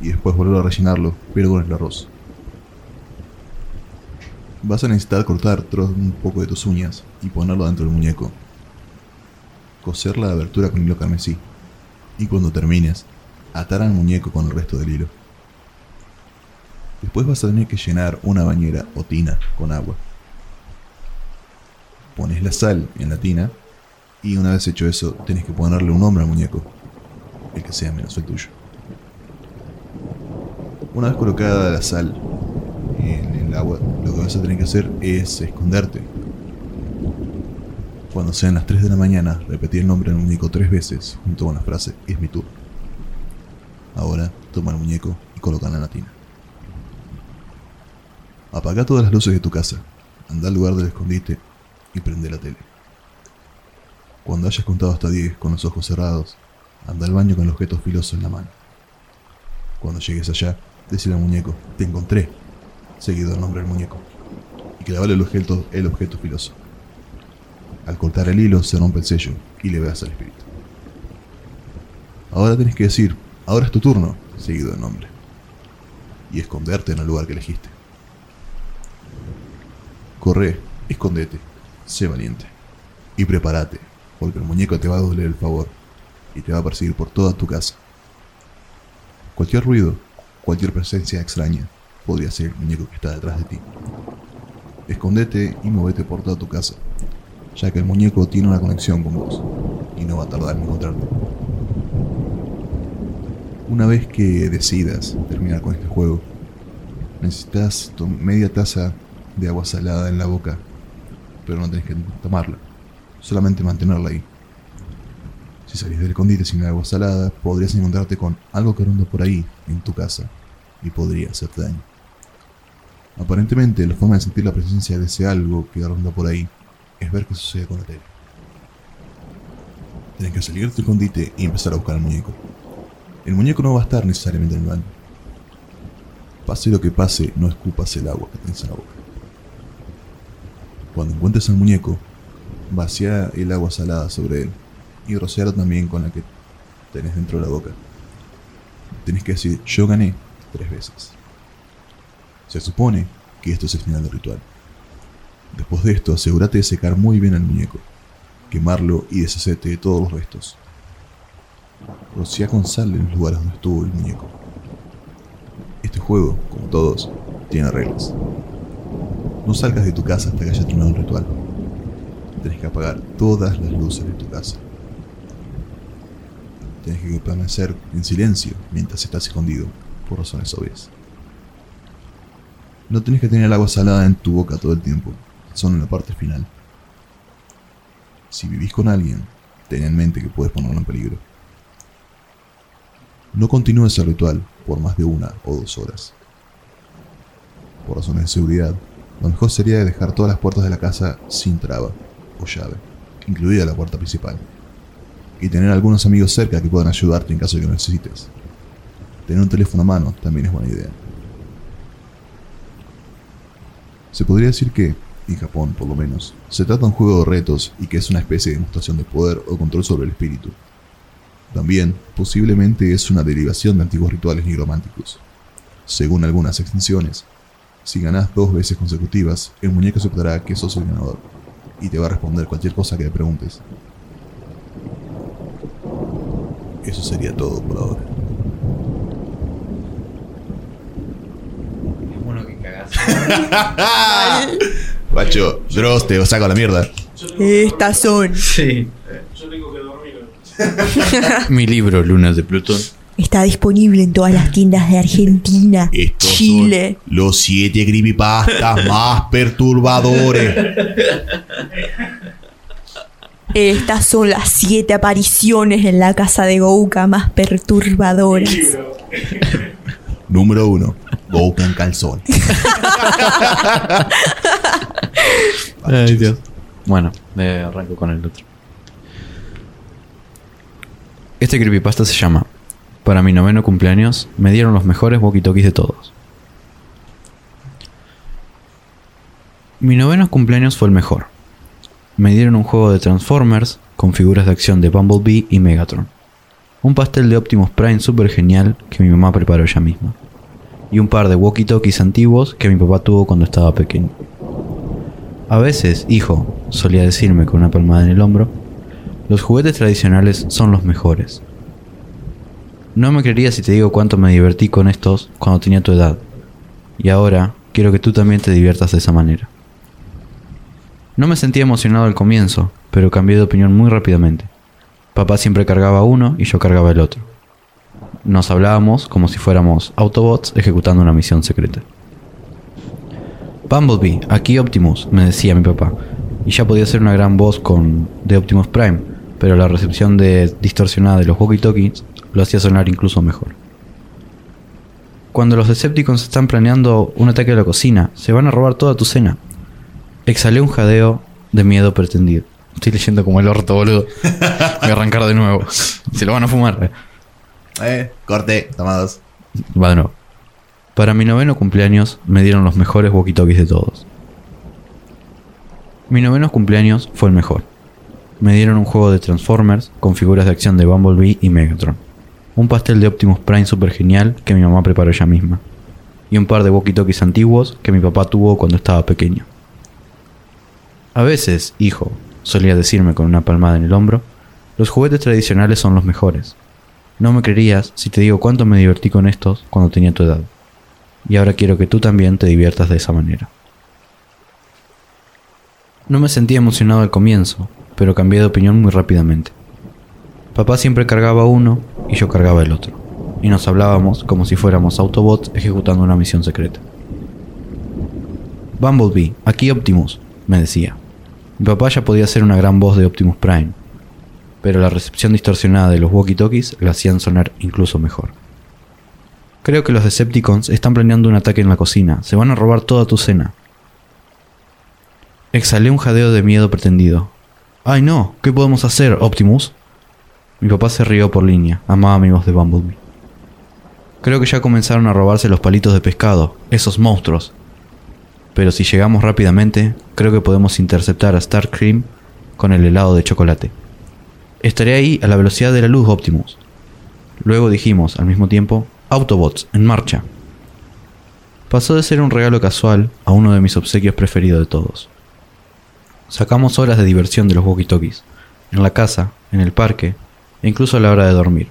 y después volver a rellenarlo, pero con el arroz. Vas a necesitar cortar un poco de tus uñas y ponerlo dentro del muñeco. Coser la abertura con hilo carmesí y cuando termines, atar al muñeco con el resto del hilo. Después vas a tener que llenar una bañera o tina con agua. Pones la sal en la tina y una vez hecho eso, tenés que ponerle un nombre al muñeco el que sea menos el tuyo. Una vez colocada la sal en el agua, lo que vas a tener que hacer es esconderte. Cuando sean las 3 de la mañana, repetir el nombre del muñeco tres veces, junto con la frase es mi turno. Ahora, toma el muñeco y colócalo en la tina. Apaga todas las luces de tu casa, anda al lugar del escondite y prende la tele. Cuando hayas contado hasta 10 con los ojos cerrados, anda al baño con el objeto filoso en la mano. Cuando llegues allá, decile al muñeco, te encontré, seguido el nombre del muñeco, y clavale el objeto, el objeto filoso. Al cortar el hilo se rompe el sello y le veas al espíritu. Ahora tenés que decir, ahora es tu turno, seguido del nombre, y esconderte en el lugar que elegiste. Corre, escondete, sé valiente, y prepárate, porque el muñeco te va a doler el favor y te va a perseguir por toda tu casa. Cualquier ruido, cualquier presencia extraña, podría ser el muñeco que está detrás de ti. Escondete y movete por toda tu casa, ya que el muñeco tiene una conexión con vos y no va a tardar en encontrarte. Una vez que decidas terminar con este juego, necesitas media taza de agua salada en la boca, pero no tenés que tomarla, solamente mantenerla ahí. Si salís del escondite sin agua salada, podrías encontrarte con algo que ronda por ahí, en tu casa, y podría hacerte daño. Aparentemente, la forma de sentir la presencia de ese algo que ronda por ahí es ver qué sucede con la tele. Tienes que salir del escondite y empezar a buscar al muñeco. El muñeco no va a estar necesariamente en el baño. Pase lo que pase, no escupas el agua que tienes en la boca. Cuando encuentres al muñeco, vacía el agua salada sobre él y rociarlo también con la que tenés dentro de la boca. Tenés que decir, yo gané tres veces. Se supone que esto es el final del ritual. Después de esto, asegúrate de secar muy bien al muñeco, quemarlo y deshacerte de todos los restos. Rocía con sal en los lugares donde estuvo el muñeco. Este juego, como todos, tiene reglas. No salgas de tu casa hasta que haya terminado el ritual. Tienes que apagar todas las luces de tu casa. Tienes que permanecer en silencio mientras estás escondido, por razones obvias. No tienes que tener agua salada en tu boca todo el tiempo, solo en la parte final. Si vivís con alguien, ten en mente que puedes ponerlo en peligro. No continúes el ritual por más de una o dos horas. Por razones de seguridad, lo mejor sería dejar todas las puertas de la casa sin traba o llave, incluida la puerta principal. Y tener algunos amigos cerca que puedan ayudarte en caso de que lo necesites. Tener un teléfono a mano también es buena idea. Se podría decir que, en Japón por lo menos, se trata de un juego de retos y que es una especie de demostración de poder o control sobre el espíritu. También, posiblemente es una derivación de antiguos rituales nigrománticos. Según algunas extensiones, si ganás dos veces consecutivas, el muñeco aceptará que sos el ganador y te va a responder cualquier cosa que le preguntes. Eso sería todo por ahora. Es bueno que cagás. Guacho, Dross, te saco a la mierda. Estas son. Sí. Mi libro, Lunas de Plutón. Está disponible en todas las tiendas de Argentina, Estos Chile. son los siete creepypastas más perturbadores. Estas son las siete apariciones en la casa de Gouka más perturbadoras. Número uno, Goku en calzón. Ay, Dios. Bueno, eh, arranco con el otro. Este creepypasta se llama Para mi noveno cumpleaños me dieron los mejores walkie-talkies de todos. Mi noveno cumpleaños fue el mejor. Me dieron un juego de Transformers con figuras de acción de Bumblebee y Megatron. Un pastel de Optimus Prime super genial que mi mamá preparó ella misma. Y un par de walkie-talkies antiguos que mi papá tuvo cuando estaba pequeño. A veces, hijo, solía decirme con una palmada en el hombro, los juguetes tradicionales son los mejores. No me creerías si te digo cuánto me divertí con estos cuando tenía tu edad. Y ahora quiero que tú también te diviertas de esa manera. No me sentía emocionado al comienzo, pero cambié de opinión muy rápidamente. Papá siempre cargaba uno y yo cargaba el otro. Nos hablábamos como si fuéramos Autobots ejecutando una misión secreta. Bumblebee, aquí Optimus, me decía mi papá. Y ya podía ser una gran voz con de Optimus Prime, pero la recepción de distorsionada de los walkie-talkies lo hacía sonar incluso mejor. Cuando los Decepticons están planeando un ataque a la cocina, se van a robar toda tu cena. Exhalé un jadeo de miedo pretendido. Estoy leyendo como el orto, boludo. Voy a arrancar de nuevo. Se lo van a fumar. Eh, corte, tomados. Va de nuevo. Para mi noveno cumpleaños me dieron los mejores walkie-talkies de todos. Mi noveno cumpleaños fue el mejor. Me dieron un juego de Transformers con figuras de acción de Bumblebee y Megatron. Un pastel de Optimus Prime super genial que mi mamá preparó ella misma. Y un par de walkie-talkies antiguos que mi papá tuvo cuando estaba pequeño. A veces, hijo, solía decirme con una palmada en el hombro, los juguetes tradicionales son los mejores. No me creerías si te digo cuánto me divertí con estos cuando tenía tu edad. Y ahora quiero que tú también te diviertas de esa manera. No me sentía emocionado al comienzo, pero cambié de opinión muy rápidamente. Papá siempre cargaba uno y yo cargaba el otro, y nos hablábamos como si fuéramos Autobots ejecutando una misión secreta. Bumblebee, aquí Optimus, me decía. Mi papá ya podía ser una gran voz de Optimus Prime, pero la recepción distorsionada de los walkie-talkies la hacían sonar incluso mejor. Creo que los Decepticons están planeando un ataque en la cocina. Se van a robar toda tu cena. Exhalé un jadeo de miedo pretendido. ¡Ay no! ¿Qué podemos hacer, Optimus? Mi papá se rió por línea. Amaba mi voz de Bumblebee. Creo que ya comenzaron a robarse los palitos de pescado, esos monstruos. Pero si llegamos rápidamente, creo que podemos interceptar a Starscream con el helado de chocolate. Estaré ahí a la velocidad de la luz, Optimus. Luego dijimos, al mismo tiempo, Autobots, en marcha. Pasó de ser un regalo casual a uno de mis obsequios preferidos de todos. Sacamos horas de diversión de los walkie-talkies, en la casa, en el parque incluso a la hora de dormir.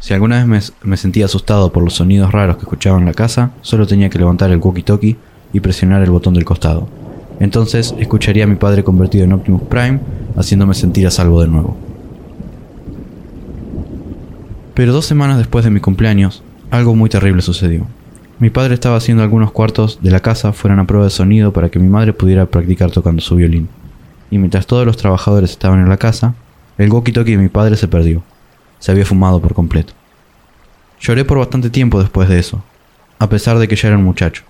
Si alguna vez me, sentía asustado por los sonidos raros que escuchaba en la casa, solo tenía que levantar el walkie-talkie y presionar el botón del costado. Entonces escucharía a mi padre convertido en Optimus Prime, haciéndome sentir a salvo de nuevo. Pero dos semanas después de mi cumpleaños, algo muy terrible sucedió. Mi padre estaba haciendo algunos cuartos de la casa fueran a prueba de sonido para que mi madre pudiera practicar tocando su violín. Y mientras todos los trabajadores estaban en la casa, el walkie-talkie de mi padre se perdió. Se había fumado por completo. Lloré por bastante tiempo después de eso, a pesar de que ya era un muchacho.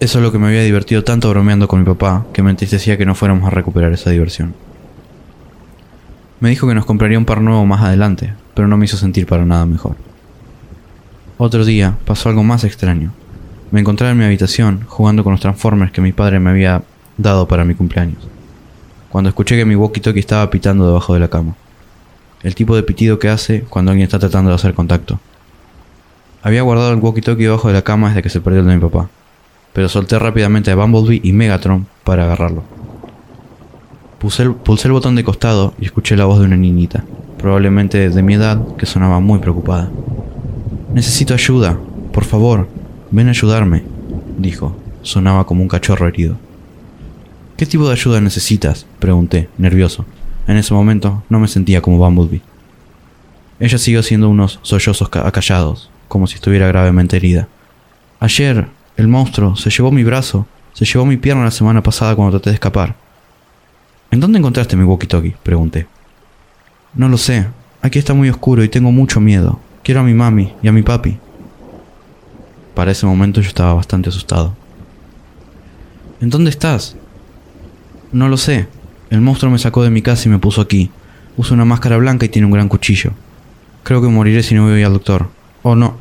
Eso es lo que me había divertido tanto bromeando con mi papá, que me entristecía que no fuéramos a recuperar esa diversión. Me dijo que nos compraría un par nuevo más adelante, pero no me hizo sentir para nada mejor. Otro día pasó algo más extraño. Me encontraba en mi habitación jugando con los Transformers que mi padre me había dado para mi cumpleaños, cuando escuché que mi walkie-talkie estaba pitando debajo de la cama. El tipo de pitido que hace cuando alguien está tratando de hacer contacto. Había guardado el walkie-talkie debajo de la cama desde que se perdió el de mi papá, pero solté rápidamente a Bumblebee y Megatron para agarrarlo. Pulsé el, pulsé el botón de costado y escuché la voz de una niñita, probablemente de mi edad, que sonaba muy preocupada. Necesito ayuda, por favor, ven a ayudarme, dijo. Sonaba como un cachorro herido. ¿Qué tipo de ayuda necesitas? pregunté, nervioso. En ese momento no me sentía como Bumblebee. Ella siguió haciendo unos sollozos ca- acallados, como si estuviera gravemente herida. Ayer, el monstruo se llevó mi brazo, se llevó mi pierna la semana pasada cuando traté de escapar. ¿En dónde encontraste mi walkie-talkie? pregunté. No lo sé. Aquí está muy oscuro y tengo mucho miedo. Quiero a mi mami y a mi papi. Para ese momento yo estaba bastante asustado. ¿En dónde estás? No lo sé. El monstruo me sacó de mi casa y me puso aquí. Usa una máscara blanca y tiene un gran cuchillo. Creo que moriré si no voy al doctor. Oh no.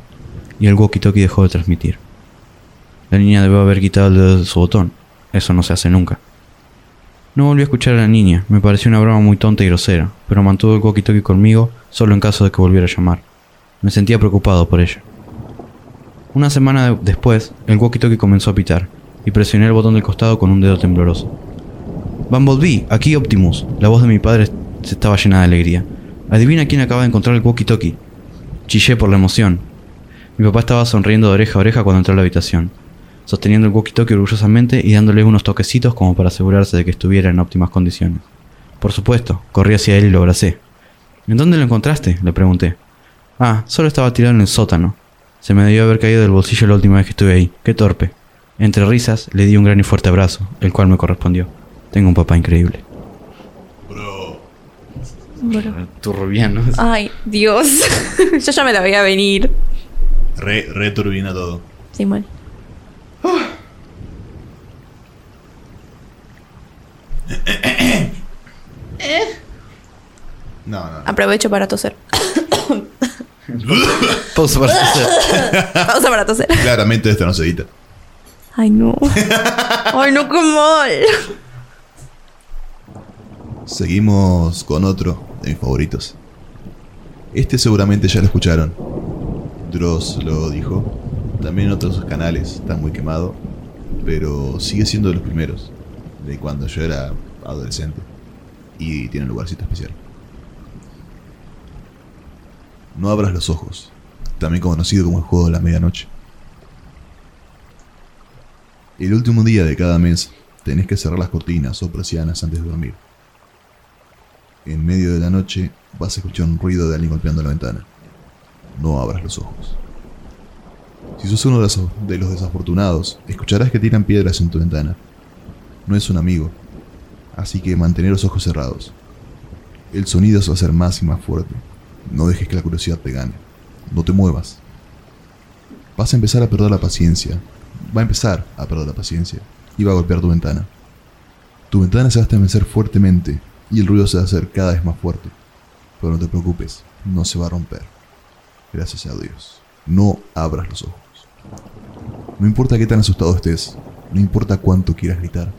Y el walkie-talkie dejó de transmitir. La niña debió haber quitado el dedo de su botón. Eso no se hace nunca. No volví a escuchar a la niña, me pareció una broma muy tonta y grosera, pero mantuvo el walkie-talkie conmigo solo en caso de que volviera a llamar. Me sentía preocupado por ella. Una semana de- después, el walkie-talkie comenzó a pitar, y presioné el botón del costado con un dedo tembloroso. Bumblebee, aquí Optimus. La voz de mi padre se estaba llena de alegría. Adivina quién acaba de encontrar el walkie-talkie. Chillé por la emoción. Mi papá estaba sonriendo de oreja a oreja cuando entró a la habitación, sosteniendo el walkie-talkie orgullosamente y dándole unos toquecitos como para asegurarse de que estuviera en óptimas condiciones. Por supuesto, corrí hacia él y lo abracé. ¿En dónde lo encontraste? le pregunté. Ah, solo estaba tirado en el sótano. Se me debió haber caído del bolsillo la última vez que estuve ahí. Qué torpe. Entre risas, le di un gran y fuerte abrazo, el cual me correspondió. Tengo un papá increíble. Bueno. Turbiano. Ay, Dios. Yo ya me la veía venir. Re, re turbina todo. Sí, mal. No, no. Aprovecho para toser. Pausa para hacer. Pausa para toser. Claramente esto no se edita. Ay, no. Ay, no, qué mal. Seguimos con otro de mis favoritos. Este seguramente ya lo escucharon. Dross lo dijo. También en otros canales está muy quemado. Pero sigue siendo de los primeros. De cuando yo era adolescente. Y tiene un lugarcito especial. No abras los ojos. También conocido como el juego de la medianoche. El último día de cada mes tenés que cerrar las cortinas o persianas antes de dormir. En medio de la noche vas a escuchar un ruido de alguien golpeando la ventana. No abras los ojos. Si sos uno de los, de los desafortunados, escucharás que tiran piedras en tu ventana. No es un amigo, así que mantén los ojos cerrados. El sonido se va a hacer más y más fuerte. No dejes que la curiosidad te gane. No te muevas. Vas a empezar a perder la paciencia. Va a empezar a perder la paciencia y va a golpear tu ventana. Tu ventana se va a estremecer fuertemente y el ruido se va a hacer cada vez más fuerte. Pero no te preocupes, no se va a romper. Gracias a Dios. No abras los ojos. No importa qué tan asustado estés, no importa cuánto quieras gritar.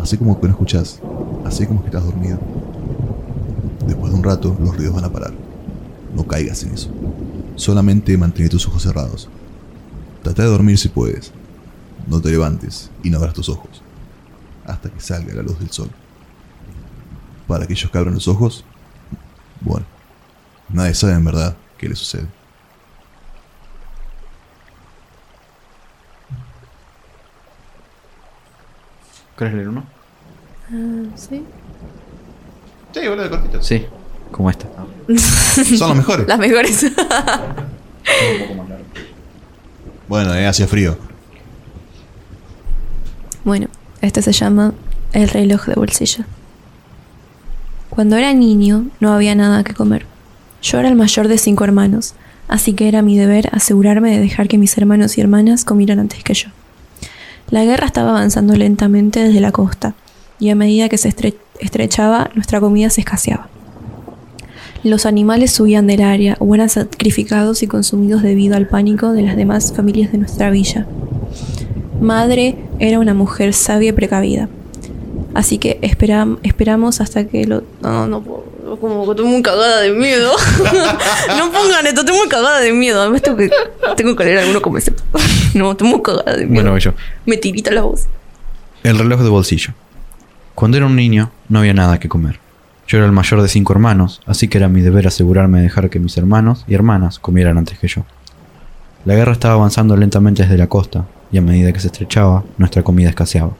Así como que no escuchas, así como que estás dormido. Después de un rato, los ruidos van a parar. No caigas en eso. Solamente mantén tus ojos cerrados. Trata de dormir si puedes. No te levantes y no abras tus ojos. Hasta que salga la luz del sol. Para aquellos que abren los ojos, bueno, nadie sabe en verdad qué le sucede. ¿Querés leer uno? Sí. Sí, boludo, de cortito. Sí, como esta. Son los mejores. Las mejores. Bueno, eh, hacía frío. Bueno, este se llama El reloj de bolsillo. Cuando era niño no había nada que comer. Yo era el mayor de cinco hermanos, así que era mi deber asegurarme de dejar que mis hermanos y hermanas comieran antes que yo. La guerra estaba avanzando lentamente desde la costa, y a medida que se estre- estrechaba, nuestra comida se escaseaba. Los animales subían del área o eran sacrificados y consumidos debido al pánico de las demás familias de nuestra villa. Madre era una mujer sabia y precavida. Así que esperam- esperamos hasta que lo... No, no puedo. Como que estoy muy cagada de miedo. no pongan esto, estoy muy cagada de miedo. Además tengo que, tengo que leer alguno como ese. no, estoy muy cagada de miedo. Bueno, yo. Me tirita la voz. El reloj de bolsillo. Cuando era un niño, no había nada que comer. Yo era el mayor de cinco hermanos, así que era mi deber asegurarme de dejar que mis hermanos y hermanas comieran antes que yo. La guerra estaba avanzando lentamente desde la costa, y a medida que se estrechaba, nuestra comida escaseaba.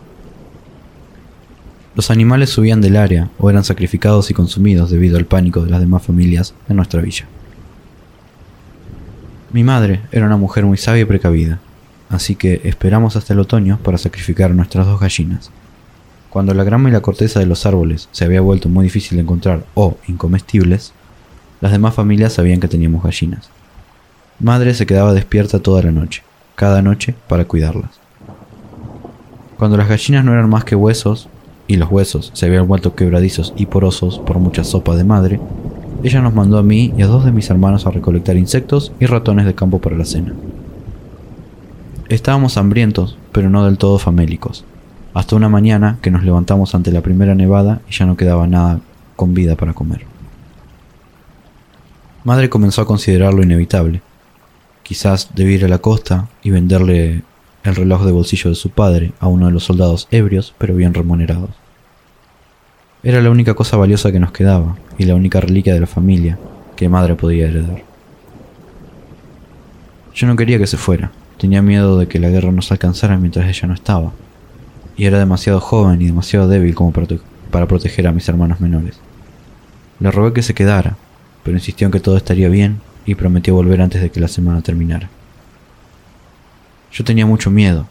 Los animales subían del área o eran sacrificados y consumidos debido al pánico de las demás familias en nuestra villa. Mi madre era una mujer muy sabia y precavida, así que esperamos hasta el otoño para sacrificar nuestras dos gallinas. Cuando la grama y la corteza de los árboles se había vuelto muy difícil de encontrar o incomestibles, las demás familias sabían que teníamos gallinas. Madre se quedaba despierta toda la noche, cada noche, para cuidarlas. Cuando las gallinas no eran más que huesos, y los huesos se habían vuelto quebradizos y porosos por mucha sopa de madre, ella nos mandó a mí y a dos de mis hermanos a recolectar insectos y ratones de campo para la cena. Estábamos hambrientos, pero no del todo famélicos. Hasta una mañana que nos levantamos ante la primera nevada y ya no quedaba nada con vida para comer. Madre comenzó a considerar lo inevitable. Quizás debía ir a la costa y venderle el reloj de bolsillo de su padre a uno de los soldados ebrios pero bien remunerados. Era la única cosa valiosa que nos quedaba y la única reliquia de la familia que madre podía heredar. Yo no quería que se fuera, tenía miedo de que la guerra nos alcanzara mientras ella no estaba, y era demasiado joven y demasiado débil como para, proteger a mis hermanos menores. Le rogué que se quedara, pero insistió en que todo estaría bien y prometió volver antes de que la semana terminara. Yo tenía mucho miedo,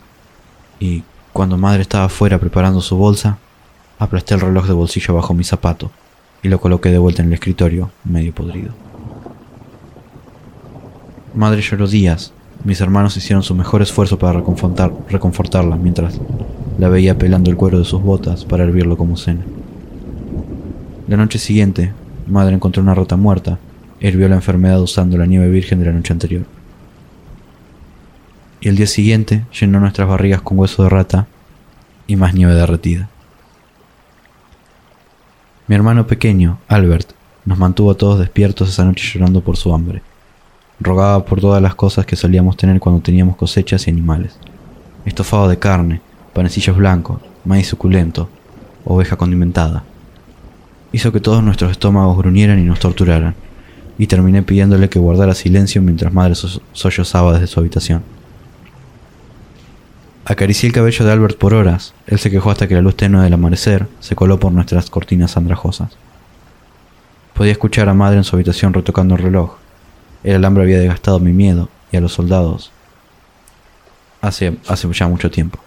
y cuando madre estaba afuera preparando su bolsa, aplasté el reloj de bolsillo bajo mi zapato y lo coloqué de vuelta en el escritorio, medio podrido. Madre lloró días, mis hermanos hicieron su mejor esfuerzo para reconfortar- reconfortarla mientras la veía pelando el cuero de sus botas para hervirlo como cena. La noche siguiente, madre encontró una rata muerta, hirvió la enfermedad usando la nieve virgen de la noche anterior. Y el día siguiente llenó nuestras barrigas con hueso de rata y más nieve derretida. Mi hermano pequeño, Albert, nos mantuvo a todos despiertos esa noche llorando por su hambre. Rogaba por todas las cosas que solíamos tener cuando teníamos cosechas y animales. Estofado de carne, panecillos blancos, maíz suculento, oveja condimentada. Hizo que todos nuestros estómagos gruñeran y nos torturaran, y terminé pidiéndole que guardara silencio mientras madre so- sollozaba desde su habitación. Acaricié el cabello de Albert por horas. Él se quejó hasta que la luz tenue del amanecer se coló por nuestras cortinas andrajosas. Podía escuchar a madre en su habitación retocando el reloj. El alambre había desgastado mi miedo y a los soldados hace, ya mucho tiempo.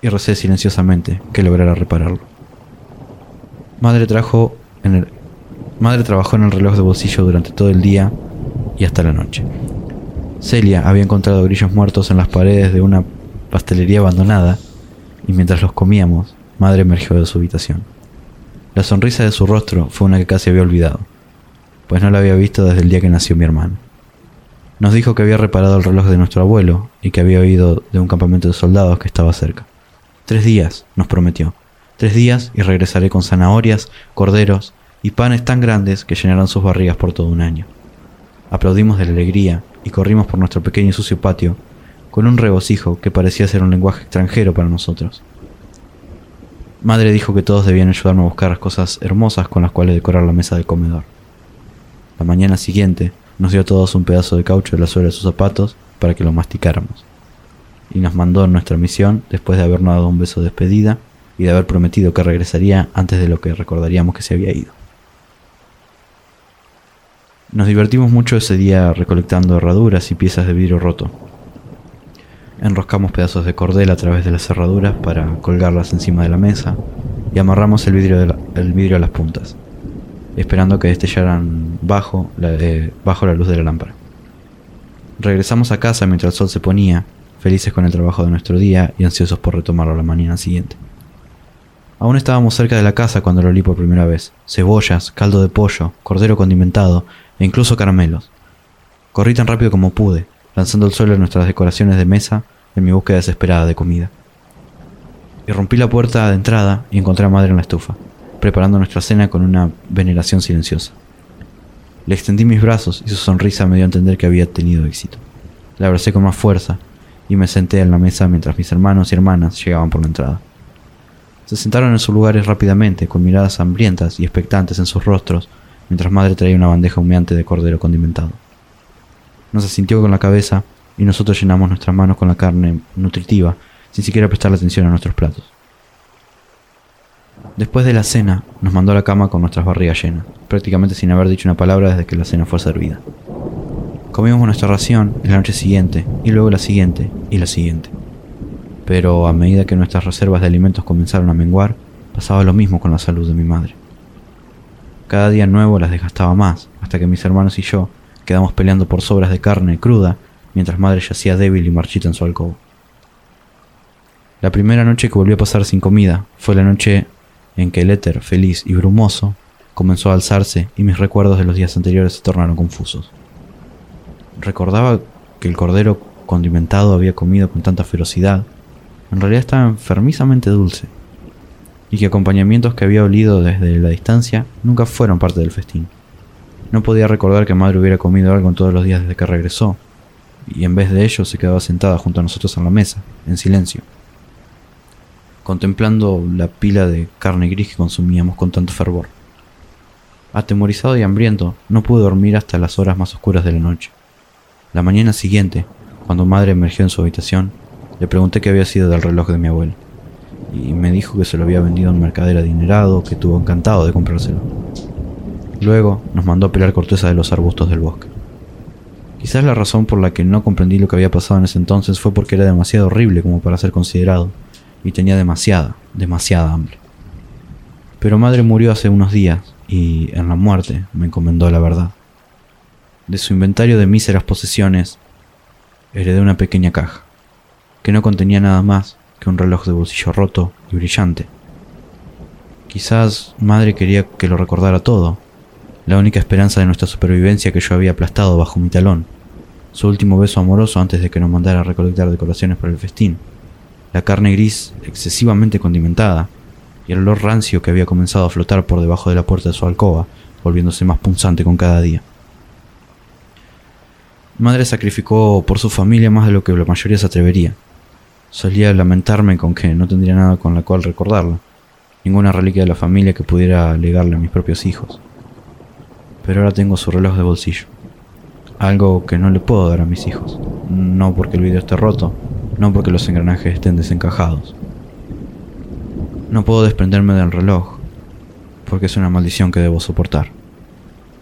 Y recé silenciosamente que lograra repararlo. Madre madre trabajó en el reloj de bolsillo durante todo el día y hasta la noche. Celia había encontrado grillos muertos en las paredes de una pastelería abandonada y mientras los comíamos, madre emergió de su habitación. La sonrisa de su rostro fue una que casi había olvidado, pues no la había visto desde el día que nació mi hermano. Nos dijo que había reparado el reloj de nuestro abuelo y que había oído de un campamento de soldados que estaba cerca. Tres días, nos prometió. Tres días y regresaré con zanahorias, corderos y panes tan grandes que llenarán sus barrigas por todo un año. Aplaudimos de la alegría y corrimos por nuestro pequeño y sucio patio con un regocijo que parecía ser un lenguaje extranjero para nosotros. Madre dijo que todos debían ayudarme a buscar las cosas hermosas con las cuales decorar la mesa del comedor. La mañana siguiente nos dio a todos un pedazo de caucho de la suela de sus zapatos para que lo masticáramos. Y nos mandó en nuestra misión después de habernos dado un beso de despedida y de haber prometido que regresaría antes de lo que recordaríamos que se había ido. Nos divertimos mucho ese día recolectando herraduras y piezas de vidrio roto. Enroscamos pedazos de cordel a través de las cerraduras para colgarlas encima de la mesa y amarramos el vidrio, la- vidrio a las puntas, esperando que destellaran bajo eh, bajo la luz de la lámpara. Regresamos a casa mientras el sol se ponía felices con el trabajo de nuestro día y ansiosos por retomarlo la mañana siguiente. Aún estábamos cerca de la casa cuando lo olí por primera vez. Cebollas, caldo de pollo, cordero condimentado e incluso caramelos. Corrí tan rápido como pude, lanzando al suelo nuestras decoraciones de mesa en mi búsqueda desesperada de comida. Y rompí la puerta de entrada y encontré a madre en la estufa, preparando nuestra cena con una veneración silenciosa. Le extendí mis brazos y su sonrisa me dio a entender que había tenido éxito. La abracé con más fuerza y me senté en la mesa mientras mis hermanos y hermanas llegaban por la entrada. Se sentaron en sus lugares rápidamente, con miradas hambrientas y expectantes en sus rostros, mientras madre traía una bandeja humeante de cordero condimentado. Nos asintió con la cabeza y nosotros llenamos nuestras manos con la carne nutritiva, sin siquiera prestarle atención a nuestros platos. Después de la cena, nos mandó a la cama con nuestras barrigas llenas, prácticamente sin haber dicho una palabra desde que la cena fue servida. Comimos nuestra ración la noche siguiente, y luego la siguiente, y la siguiente. Pero a medida que nuestras reservas de alimentos comenzaron a menguar, pasaba lo mismo con la salud de mi madre. Cada día nuevo las desgastaba más, hasta que mis hermanos y yo quedamos peleando por sobras de carne cruda, mientras madre yacía débil y marchita en su alcoba. La primera noche que volvió a pasar sin comida fue la noche en que el éter, feliz y brumoso, comenzó a alzarse y mis recuerdos de los días anteriores se tornaron confusos. Recordaba que el cordero condimentado había comido con tanta ferocidad, en realidad estaba enfermizamente dulce, y que acompañamientos que había olido desde la distancia nunca fueron parte del festín. No podía recordar que madre hubiera comido algo en todos los días desde que regresó, y en vez de ello se quedaba sentada junto a nosotros en la mesa, en silencio, contemplando la pila de carne gris que consumíamos con tanto fervor. Atemorizado y hambriento, no pude dormir hasta las horas más oscuras de la noche. La mañana siguiente, cuando madre emergió en su habitación, le pregunté qué había sido del reloj de mi abuelo, y me dijo que se lo había vendido a un mercader adinerado que estuvo encantado de comprárselo. Luego nos mandó a pelar corteza de los arbustos del bosque. Quizás la razón por la que no comprendí lo que había pasado en ese entonces fue porque era demasiado horrible como para ser considerado, y tenía demasiada, demasiada hambre. Pero madre murió hace unos días y en la muerte me encomendó la verdad. De su inventario de míseras posesiones, heredé una pequeña caja, que no contenía nada más que un reloj de bolsillo roto y brillante. Quizás madre quería que lo recordara todo, la única esperanza de nuestra supervivencia que yo había aplastado bajo mi talón, su último beso amoroso antes de que nos mandara a recolectar decoraciones para el festín la carne gris excesivamente condimentada y el olor rancio que había comenzado a flotar por debajo de la puerta de su alcoba, volviéndose más punzante con cada día. Madre sacrificó por su familia más de lo que la mayoría se atrevería. Solía lamentarme con que no tendría nada con la cual recordarla, ninguna reliquia de la familia que pudiera legarle a mis propios hijos. Pero ahora tengo su reloj de bolsillo, algo que no le puedo dar a mis hijos, no porque el vidrio esté roto, no porque los engranajes estén desencajados. No puedo desprenderme del reloj, porque es una maldición que debo soportar,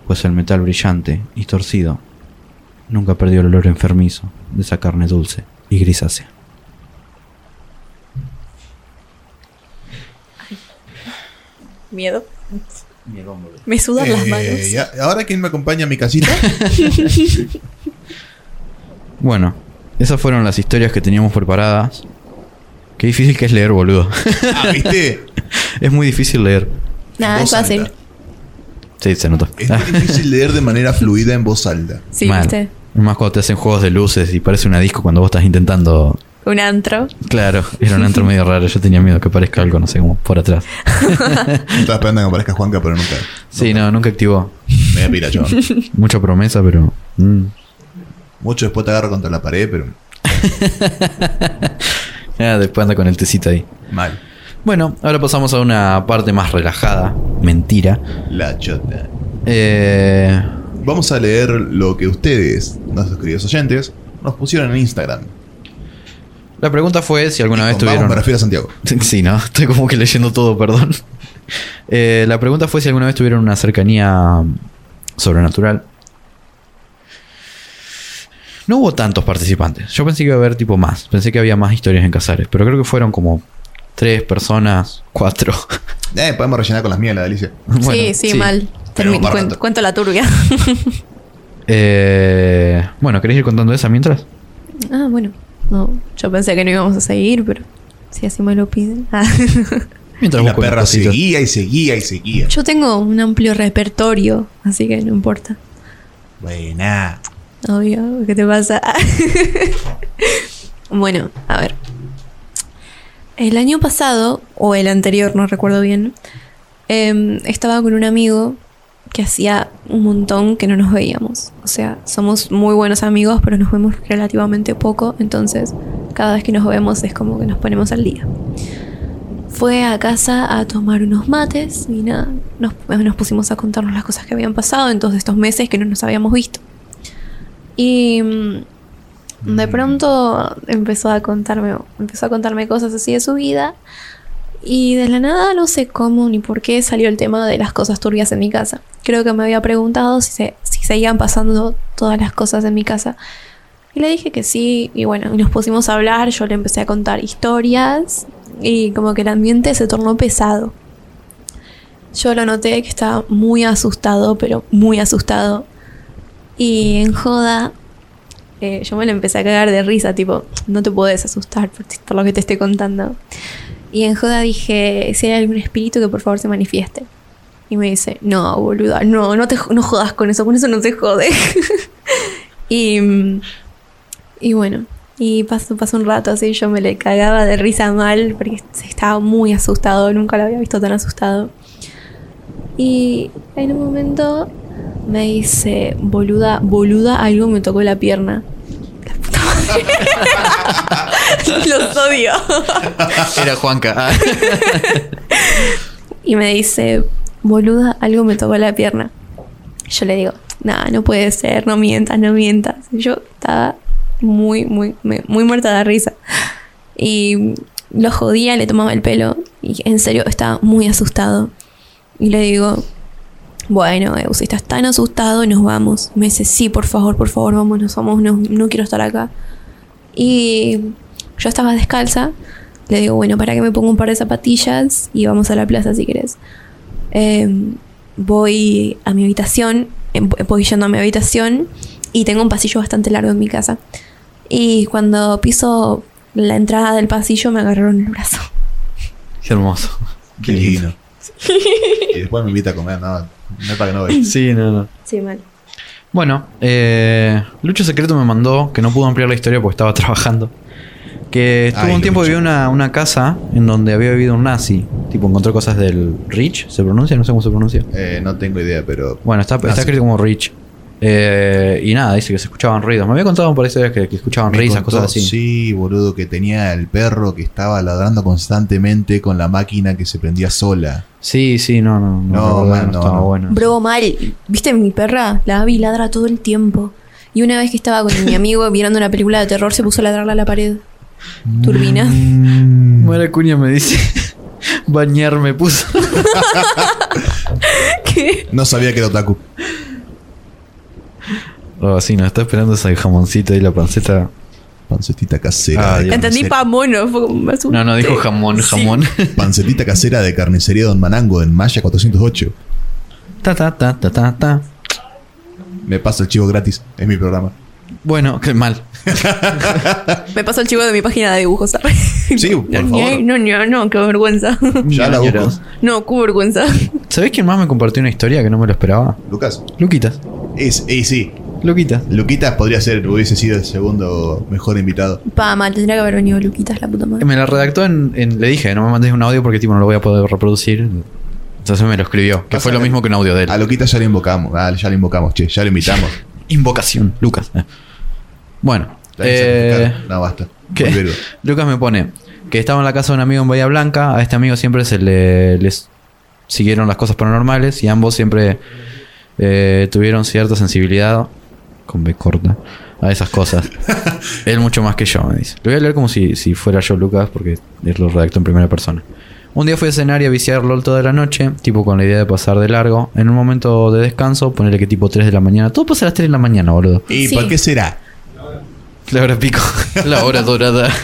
pues el metal brillante y torcido nunca perdió el olor enfermizo de esa carne dulce y grisácea. Miedo. Me sudan las Eh, manos. ya- ¿Ahora quién me acompaña a mi casita? Bueno, esas fueron las historias que teníamos preparadas. Qué difícil que es leer, boludo. ah, ¿viste? es muy difícil leer. Nada, es fácil. alta. Sí, se nota. Es muy difícil leer de manera fluida en voz alta. Sí, Mal. viste. Más cuando te hacen juegos de luces y parece una disco cuando vos estás intentando. Un antro. Claro, era un antro medio raro. Yo tenía miedo que parezca algo, no sé, como por atrás. Estaba esperando que aparezca Juanca, pero nunca. Sí, no, nunca activó. Me da pila, chaval. Mucha promesa, pero. mm. Mucho después te agarro contra la pared, pero Ah, después anda con el tecito ahí. mal. Bueno, ahora pasamos a una parte más relajada. Mentira. La chota. Eh, Vamos a leer lo que ustedes, nuestros queridos oyentes, nos pusieron en Instagram. La pregunta fue si alguna Y vez con vamos tuvieron. me refiero a Santiago. Sí, no, estoy como que leyendo todo, perdón. Eh, la pregunta fue si alguna vez tuvieron una cercanía sobrenatural. No hubo tantos participantes. Yo pensé que iba a haber tipo más. Pensé que había más historias en Casares. Pero creo que fueron como tres personas, cuatro. Eh, podemos rellenar con las mías, la delicia. Bueno, sí, sí, mal. Pero Termi- para cuen- rato. cuento la turbia. Eh, bueno, ¿querés ir contando esa mientras? ah, bueno. No, yo pensé que no íbamos a seguir, pero si así me lo piden. Ah. Mientras Y la perra cositas. seguía y seguía y seguía. Yo tengo un amplio repertorio, así que no importa. Buena. Obvio, ¿qué te pasa? bueno, a ver. El año pasado, o el anterior, no recuerdo bien, em, estaba con un amigo que hacía un montón que no nos veíamos. O sea, somos muy buenos amigos, pero nos vemos relativamente poco, entonces cada vez que nos vemos es como que nos ponemos al día. Fue a casa a tomar unos mates y nada, nos, nos pusimos a contarnos las cosas que habían pasado en todos estos meses que no nos habíamos visto. Y mm, de pronto empezó a contarme, empezó a contarme cosas así de su vida. Y de la nada, no sé cómo ni por qué salió el tema de las cosas turbias en mi casa. Creo que me había preguntado si, se, si seguían pasando todas las cosas en mi casa. Y le dije que sí, y bueno, nos pusimos a hablar, yo le empecé a contar historias, y como que el ambiente se tornó pesado. Yo lo noté que estaba muy asustado, pero muy asustado. Y en joda, eh, yo me lo empecé a cagar de risa, tipo, no te puedes asustar por lo que te estoy contando. Y en joda dije, si hay algún espíritu que por favor se manifieste. Y me dice, no, boluda, no, no te no jodas con eso, con eso no te jode. y, y bueno, y pasó, pasó un rato así, yo me le cagaba de risa mal, porque estaba muy asustado, nunca lo había visto tan asustado. Y en un momento me dice, boluda, boluda, algo me tocó la pierna. Los odio. Era Juanca. Y me dice, boluda, algo me tocó la pierna. Yo le digo, nada, no puede ser, no mientas, no mientas. Yo estaba muy, muy, muy muerta de risa. Y lo jodía, le tomaba el pelo. Y en serio estaba muy asustado. Y le digo, bueno, Eus, si estás tan asustado, nos vamos. Me dice, sí, por favor, por favor, vamos, nos vamos, no, no quiero estar acá. Y yo estaba descalza. Le digo, bueno, para que me ponga un par de zapatillas y vamos a la plaza si querés. Eh, voy a mi habitación, em- voy yendo a mi habitación y tengo un pasillo bastante largo en mi casa. Y cuando piso la entrada del pasillo me agarraron el brazo. Qué hermoso. Qué lindo. y después me invita a comer, no es para que no veas. Sí, no, no. Sí, mal. Bueno, eh, Lucho Secreto me mandó, que no pudo ampliar la historia porque estaba trabajando, que estuvo Ay, un tiempo vivió una, una casa en donde había vivido un nazi. Tipo, encontró cosas del Rich, ¿se pronuncia? No sé cómo se pronuncia. Eh, no tengo idea, pero. Bueno, está, está escrito como Rich. Eh, y nada, dice que se escuchaban ruidos. Me había contado por historias que, que escuchaban Me risas, contó, cosas así. Sí, boludo, que tenía el perro que estaba ladrando constantemente con la máquina que se prendía sola. Sí, sí, no, no, no, No, man, no no, bueno. Bro, mal. ¿Viste mi perra? La Abby ladra todo el tiempo. Y una vez que estaba con mi amigo mirando una película de terror, se puso a ladrarle a la pared. Turbina. Mara Cuña me dice, bañar me puso. ¿Qué? No sabía que era otaku. Oh, sí, nos está esperando ese jamoncito y la panceta. Pancetita casera. Ah, de. Entendí carnicería- pa' mono. Fue como. No, no, dijo jamón, Sí. jamón. Pancetita casera de carnicería Don Manango en Maya 408. ta, ta, ta, ta, ta, ta. Me pasa el chivo gratis. Es mi programa. Bueno, qué mal. Me pasó el chivo de mi página de dibujos. ¿sabes? Sí, por no, favor. No, no, no, qué vergüenza. Ya la busco. No, qué vergüenza. ¿Sabés quién más me compartió una historia que no me lo esperaba? Lucas. Luquitas. Es, y sí. Luquitas. Luquitas podría ser, hubiese sido el segundo mejor invitado. Pa, mal, tendría que haber venido Luquitas, la puta madre. Me la redactó en, en- Le dije, no me mandes un audio porque tipo no lo voy a poder reproducir. Entonces me lo escribió. Que Pasa fue lo que- mismo que un audio de él. A Luquitas ya le invocamos. Ah, ya le invocamos, che. Ya lo invitamos. Invocación, Lucas. Eh. Bueno. Eh, no, basta. ¿qué? Muy verga. Lucas me pone que estaba en la casa de un amigo en Bahía Blanca. A este amigo siempre se le les siguieron las cosas paranormales y ambos siempre eh, tuvieron cierta sensibilidad con B corta a esas cosas. Él mucho más que yo, me dice. Lo voy a leer como si, si fuera yo Lucas porque él lo redactó en primera persona. Un día fui a cenar y a viciar LOL toda la noche, tipo con la idea de pasar de largo. En un momento de descanso, ponerle que tipo 3 de la mañana. Todo pasa a las 3 de la mañana, boludo. ¿Y Sí. por qué será? La hora pico. La hora dorada.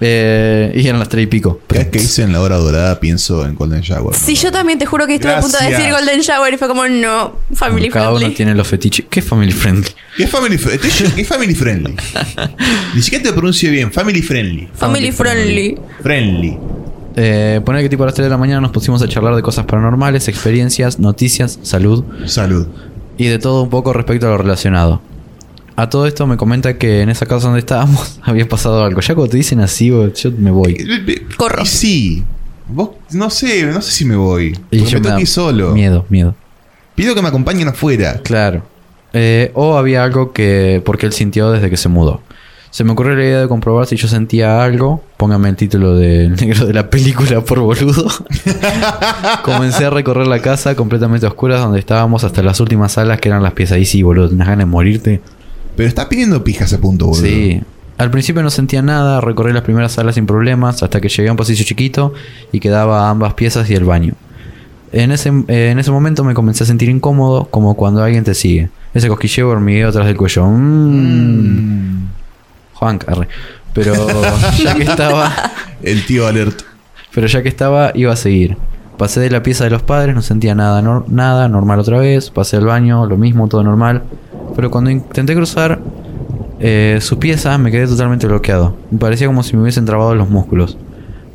Eh, y eran las tres y pico. Cada vez que dicen la hora dorada pienso en Golden Shower. Sí, yo también te juro que estuve a punto de decir Golden Shower y fue como, no, family Cada friendly. uno tiene los fetiches. ¿Qué es family friendly? ¿Qué es family, ¿qué es family friendly? Ni siquiera te pronuncio bien. Family friendly. Family friendly. Friendly. Eh, poner que tipo a las 3 de la mañana nos pusimos a charlar de cosas paranormales, experiencias, noticias, salud Salud. y de todo un poco respecto a lo relacionado. A todo esto me comenta que en esa casa donde estábamos había pasado algo. Ya cuando te dicen así, yo me voy. Corro. Y sí. Vos, no sé, no sé si me voy. Y yo me tengo da que ir solo. Miedo, miedo. Pido que me acompañen afuera. Claro. Eh, o había algo que. porque él sintió desde que se mudó. Se me ocurrió la idea de comprobar si yo sentía algo. Póngame el título del negro de la película por boludo. Comencé a recorrer la casa completamente a oscuras donde estábamos hasta las últimas salas que eran las piezas. Ahí sí, boludo, tenés ganas de morirte. Pero está pidiendo pija ese punto, boludo. Sí. Al principio no sentía nada, recorrí las primeras salas sin problemas hasta que llegué a un pasillo chiquito y quedaba ambas piezas y el baño. En ese, en ese momento me comencé a sentir incómodo, como cuando alguien te sigue. Ese cosquilleo hormigueo atrás del cuello. Mm. Juan, arre. Pero ya que estaba, El tío alert. pero ya que estaba, iba a seguir. Pasé de la pieza de los padres, no sentía nada, nor- nada, normal otra vez. Pasé al baño, lo mismo, todo normal. Pero cuando intenté cruzar eh, su pieza, me quedé totalmente bloqueado. Me parecía como si me hubiesen trabado los músculos.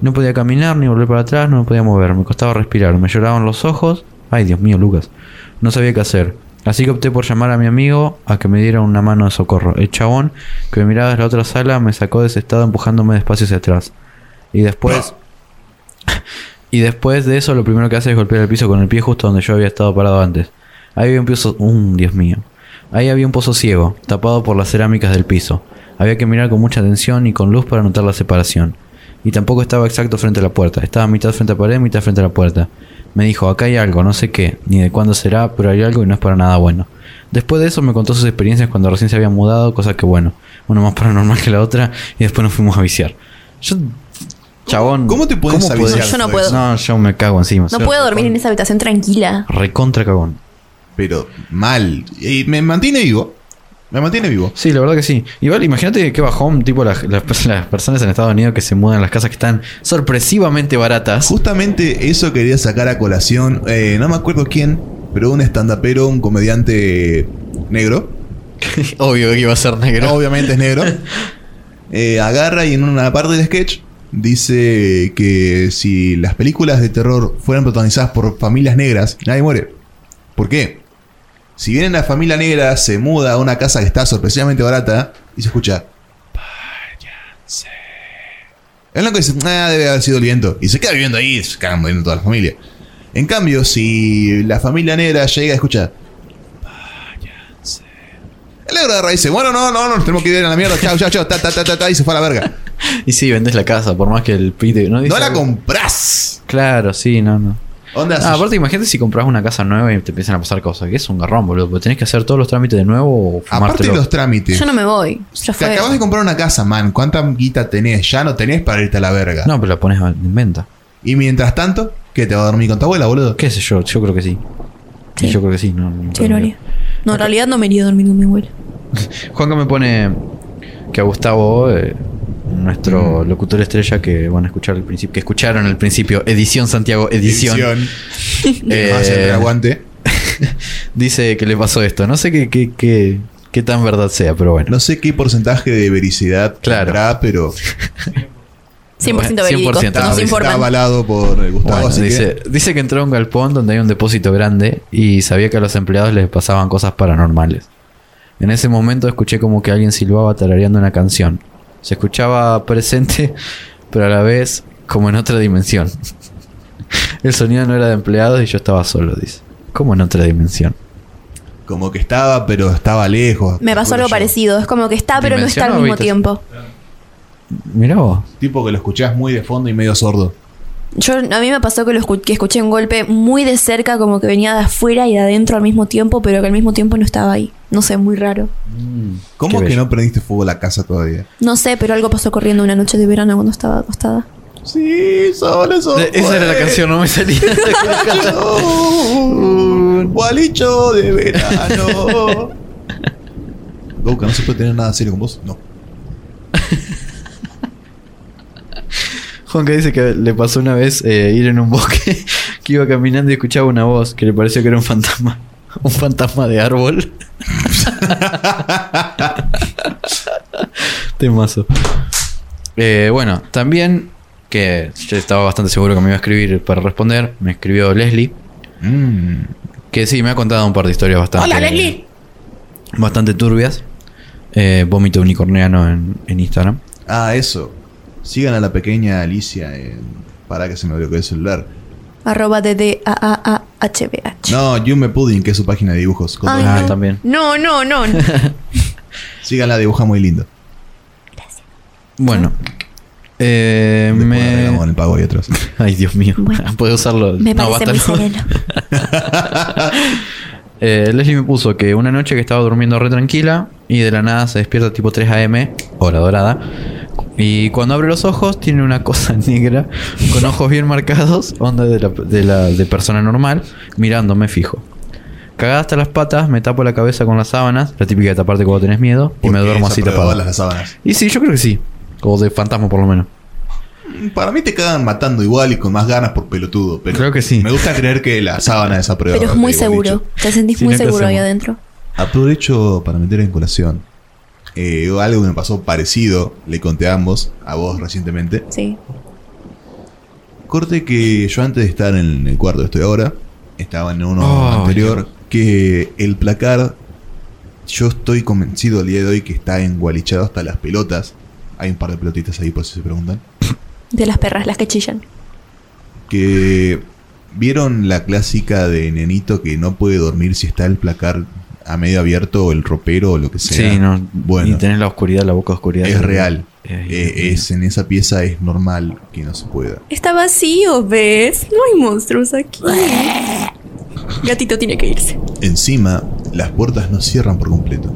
No podía caminar ni volver para atrás, no podía mover, me costaba respirar, me lloraban los ojos. Ay, Dios mío, Lucas. No sabía qué hacer. Así que opté por llamar a mi amigo a que me diera una mano de socorro. El chabón, que me miraba desde la otra sala, me sacó de ese estado empujándome despacio hacia atrás. Y después... Y después de eso, lo primero que hace es golpear el piso con el pie justo donde yo había estado parado antes. Ahí había un pozo. ¡Um, Dios mío! Ahí había un pozo ciego, tapado por las cerámicas del piso. Había que mirar con mucha atención y con luz para notar la separación. Y tampoco estaba exacto frente a la puerta. Estaba mitad frente a la pared, mitad frente a la puerta. Me dijo, acá hay algo, no sé qué, ni de cuándo será, pero hay algo y no es para nada bueno. Después de eso me contó sus experiencias cuando recién se había mudado, cosa que bueno, una más paranormal que la otra, y después nos fuimos a viciar. Yo, chabón, ¿Cómo te puedes podés- aviciar Yo no puedo. No, yo me cago encima. No puedo dormir en esa habitación tranquila. Recontra cagón. Pero mal. Y me mantiene vivo. Me mantiene vivo. Sí, la verdad que sí. Igual, imagínate qué bajón, tipo las, las pers- las personas en Estados Unidos que se mudan a las casas que están sorpresivamente baratas. Justamente eso quería sacar a colación. eh, no me acuerdo quién, pero un estandapero, un comediante negro. Obvio que iba a ser negro. Obviamente es negro. eh, agarra y en una parte del sketch dice que si las películas de terror fueran protagonizadas por familias negras, nadie muere. ¿Por qué? Si viene una familia negra, se muda a una casa que está sorpresivamente barata y se escucha. Váyanse. El blanco dice, ah, debe haber sido el viento. Y se queda viviendo ahí se cagan muriendo toda la familia. En cambio, si la familia negra llega y escucha. Váyanse. El negro agarra y dice, bueno, no, no, no, nos tenemos que ir a la mierda, chao, chao, chao, ta, ta, ta, ta, ta, y se fue a la verga. Y sí, vendés la casa, por más que el pite. No, No la algo- comprás. Claro, sí, no, no. Onda, Ah, si- aparte, imagínate si compras una casa nueva y te empiezan a pasar cosas. Que es un garrón, boludo. Porque tenés que hacer todos los trámites de nuevo o aparte fumártelo. de los trámites. Yo no me voy. Te fue. acabas de comprar una casa, man. ¿Cuánta guita tenés? Ya no tenés para irte a la verga. No, pero la pones en venta. Y mientras tanto, ¿qué te va a dormir con tu abuela, boludo? ¿Qué sé yo? Yo creo que sí. Sí. Yo creo que sí. No, no Sí, lo haría. No, en realidad no me iría a dormir con mi abuela. Juanca me pone que a Gustavo, eh, nuestro locutor estrella que van a escuchar al principio, que escucharon al principio, edición Santiago, edición, Eh, Eh, hacer el aguante. dice que le pasó esto. No sé qué, qué, qué, qué tan verdad sea, pero bueno. No sé qué porcentaje de vericidad Claro. tendrá, pero 100% verídico. 100%, está, Nos está avalado por Gustavo. Bueno, así dice, que dice que entró a un galpón donde hay un depósito grande y sabía que a los empleados les pasaban cosas paranormales. En ese momento escuché como que alguien silbaba tarareando una canción. Se escuchaba presente, pero a la vez como en otra dimensión. El sonido no era de empleados y yo estaba solo, dice. ¿Cómo en otra dimensión? como que estaba, pero estaba lejos. Me pasó algo yo. parecido. Es como que está, pero no está al ¿Dimensión o mismo habitación? tiempo. Mirá vos. Tipo que lo escuchás muy de fondo y medio sordo. Yo, a mí me pasó que, lo escu- que escuché un golpe muy de cerca, como que venía de afuera y de adentro al mismo tiempo, pero que al mismo tiempo no estaba ahí. No sé, muy raro. ¿Cómo Qué que bello. no prendiste fuego a la casa todavía? No sé, pero algo pasó corriendo una noche de verano cuando estaba acostada. Sí, solo eso. Eh, Esa era la canción, no me salía. Gualicho de verano. Goka, ¿no se puede tener nada serio con vos? No. Juanca dice que le pasó una vez eh, ir en un bosque que iba caminando y escuchaba una voz que le pareció que era un fantasma. Un fantasma de árbol. Temazo. Eh, bueno, también que yo estaba bastante seguro que me iba a escribir para responder, me escribió Leslie, Mm. que sí, me ha contado un par de historias bastante... Hola, Leslie. Bastante turbias. Eh, vómito unicorniano en, en Instagram. Ah, eso. Sigan a la pequeña Alicia en... Para que se me bloquee el celular. Arroba DDAAHBH. No, Yume Pudding, que es su página de dibujos. Con Ay, ah, N. también. No, no, no. no. Síganla, dibuja muy lindo. Bueno. Eh, me... el pago y otros. Ay, Dios mío. Bueno. Puede usarlo. Me No, parece muy no. sereno. Eh, Leslie me puso que una noche que estaba durmiendo re tranquila y de la nada se despierta tipo 3 a.m., hora dorada. Y cuando abre los ojos tiene una cosa negra con ojos bien marcados, onda de la, de la de persona normal, mirándome fijo. Cagada hasta las patas, me tapo la cabeza con las sábanas, la típica de taparte cuando tenés miedo, y me duermo así tapado. las sábanas. Y sí, yo creo que sí. O de fantasma por lo menos. Para mí te cagan matando igual y con más ganas por pelotudo. Pero Creo que sí. Me gusta creer que la sábana prueba. Pero es muy seguro. dicho. Te sentís Sí, muy no seguro ahí adentro. Aprovecho para meter en colación. Eh, algo que me pasó parecido, le conté a ambos, a vos recientemente. Sí. Corte que yo antes de estar en el cuarto que estoy ahora, estaba en uno Oh, anterior, que el placar, yo estoy convencido al día de hoy que está engualichado hasta las pelotas. Hay un par de pelotitas ahí por si se preguntan. De las perras, las que chillan. Que vieron la clásica de nenito que no puede dormir si está el placar a medio abierto el ropero o lo que sea. Sí, no. Bueno. Y tenés la oscuridad, la boca oscuridad. Es real. Eh, Eh, es en esa pieza es normal que no se pueda. Está vacío, ¿ves? No hay monstruos aquí. Gatito tiene que irse. Encima, las puertas no cierran por completo.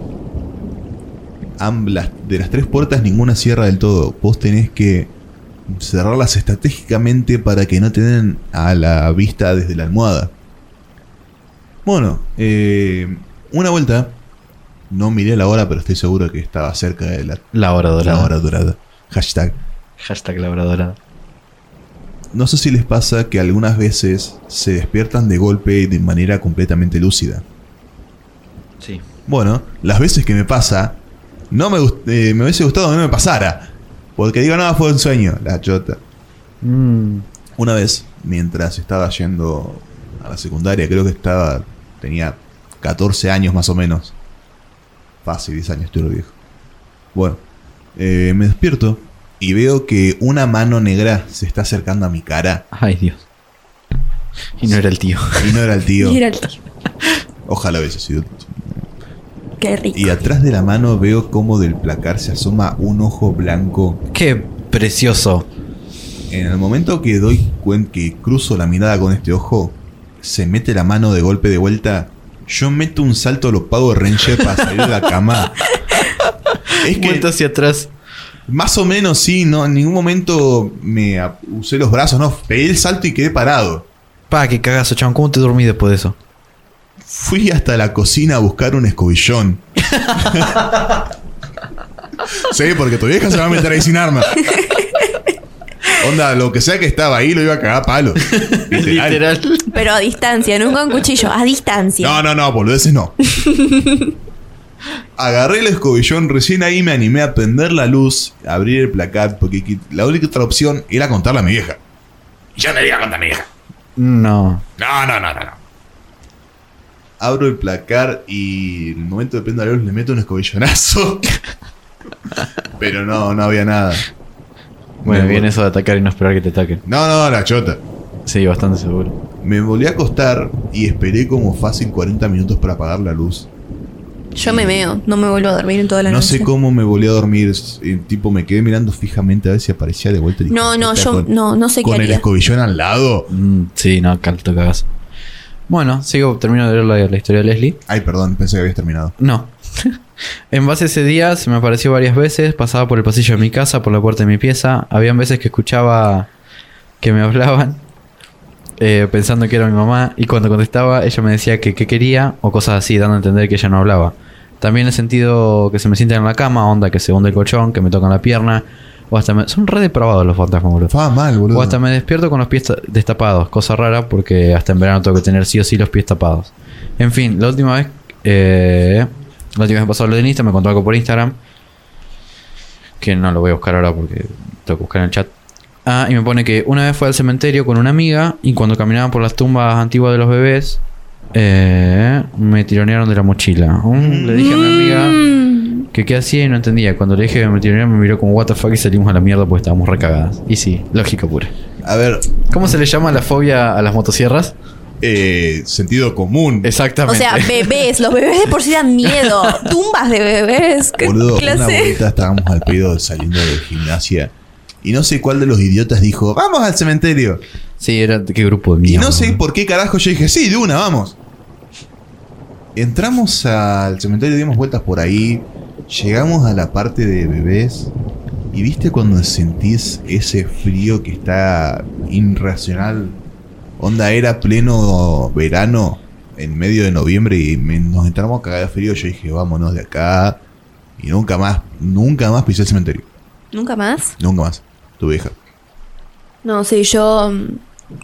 Amblas, de las tres puertas ninguna cierra del todo. Vos tenés que cerrarlas estratégicamente para que no te den a la vista desde la almohada. Bueno, eh, una vuelta. No miré la hora, pero estoy seguro que estaba cerca de la, La hora dorada. la hora dorada. Hashtag. Hashtag la hora dorada. No sé si les pasa que algunas veces se despiertan de golpe y de manera completamente lúcida. Sí. Bueno, las veces que me pasa, no me, eh, me hubiese gustado que no me pasara. Porque digo, no, fue un sueño, la chota. Mm, Una vez, mientras estaba yendo a la secundaria, creo que estaba, tenía 14 años más o menos. Fácil, 10 años, estoy viejo. Bueno, eh, me despierto y veo que una mano negra se está acercando a mi cara. Ay, Dios. Y no era el tío. Y no era el tío. Y era el tío. Ojalá hubiese sido. Qué rico. Y atrás de la mano veo como del placar se asoma un ojo blanco Qué precioso. En el momento que doy cuenta que cruzo la mirada con este ojo, se mete la mano de golpe de vuelta. Yo meto un salto a los Power Ranger para salir de la cama. Es que Vuelta hacia atrás. más o menos sí, no, en ningún momento me usé los brazos, no, pegué el salto y quedé parado. Pa, qué cagazo, chabón. ¿Cómo te dormí después de eso? Fui hasta la cocina a buscar un escobillón. sí, porque tu vieja se va a meter ahí sin arma. Onda, lo que sea que estaba ahí lo iba a cagar a palo. Literal. Pero a distancia, nunca un cuchillo, a distancia. No, no, no, boludeces no. Agarré el escobillón, recién ahí me animé a prender la luz, a abrir el placar, porque la única otra opción era contarle a mi vieja. Y Yo no le iba a contar a mi vieja. No. No, no, no, no, no. Abro el placar y en el momento de prender la luz le meto un escobillonazo. Pero no, no había nada. Bueno, bien eso de atacar y no esperar que te ataquen. No, no, la chota. Sí, bastante seguro. Me volví a acostar y esperé como fácil 40 minutos para apagar la luz. Yo me meo, no me vuelvo a dormir en toda la No noche. sé cómo me volví a dormir. eh, tipo, me quedé mirando fijamente a ver si aparecía de vuelta. el hijo No, no, yo con- no, no sé qué Con el haría. escobillón al lado. Mm, sí, no, calto cagazo. Bueno, sigo, termino de leer la, la historia de Leslie. Ay, perdón, pensé que habías terminado. No. en base a ese día se me apareció varias veces, pasaba por el pasillo de mi casa, por la puerta de mi pieza. Habían veces que escuchaba que me hablaban, eh, pensando que era mi mamá, y cuando contestaba ella me decía que qué quería o cosas así, dando a entender que ella no hablaba. También he sentido que se me sientan en la cama, onda que se hunde el colchón, que me tocan la pierna, O hasta me- son re depravados los fantasmas, boludo. Fa mal, boludo. O hasta me despierto con los pies ta- destapados, cosa rara porque hasta en verano tengo que tener sí o sí los pies tapados. En fin, la última vez, eh, la última vez me pasó lo de Insta, me contó algo por Instagram, que no lo voy a buscar ahora porque tengo que buscar en el chat. Ah, y me pone que una vez fue al cementerio con una amiga y cuando caminaban por las tumbas antiguas de los bebés, eh, me tironearon de la mochila. Mm, le dije a mi amiga que qué hacía y no entendía. Cuando le dije que me tironearon me miró como what the fuck y salimos a la mierda porque estábamos recagadas. Y sí, lógica pura. A ver, ¿Cómo se le llama la fobia a las motosierras? Eh, sentido común. O Exactamente. sea, bebés, los bebés de por sí dan miedo. Tumbas de bebés. ¿Qué Boludo, una clase? vuelta estábamos al pedo saliendo de gimnasia. Y no sé cuál de los idiotas dijo, vamos al cementerio. Sí, era qué grupo de Y mierda. no sé por qué carajo yo dije, sí, de una, vamos. Entramos al cementerio, dimos vueltas por ahí. Llegamos a la parte de bebés. Y viste cuando sentís ese frío que está irracional. Onda era pleno verano en medio de noviembre y me- nos entramos a cagar de frío. Yo dije, vámonos de acá. Y nunca más, nunca más pisé el cementerio. ¿Nunca más? Nunca más. Tu vieja. No, sí, yo mm,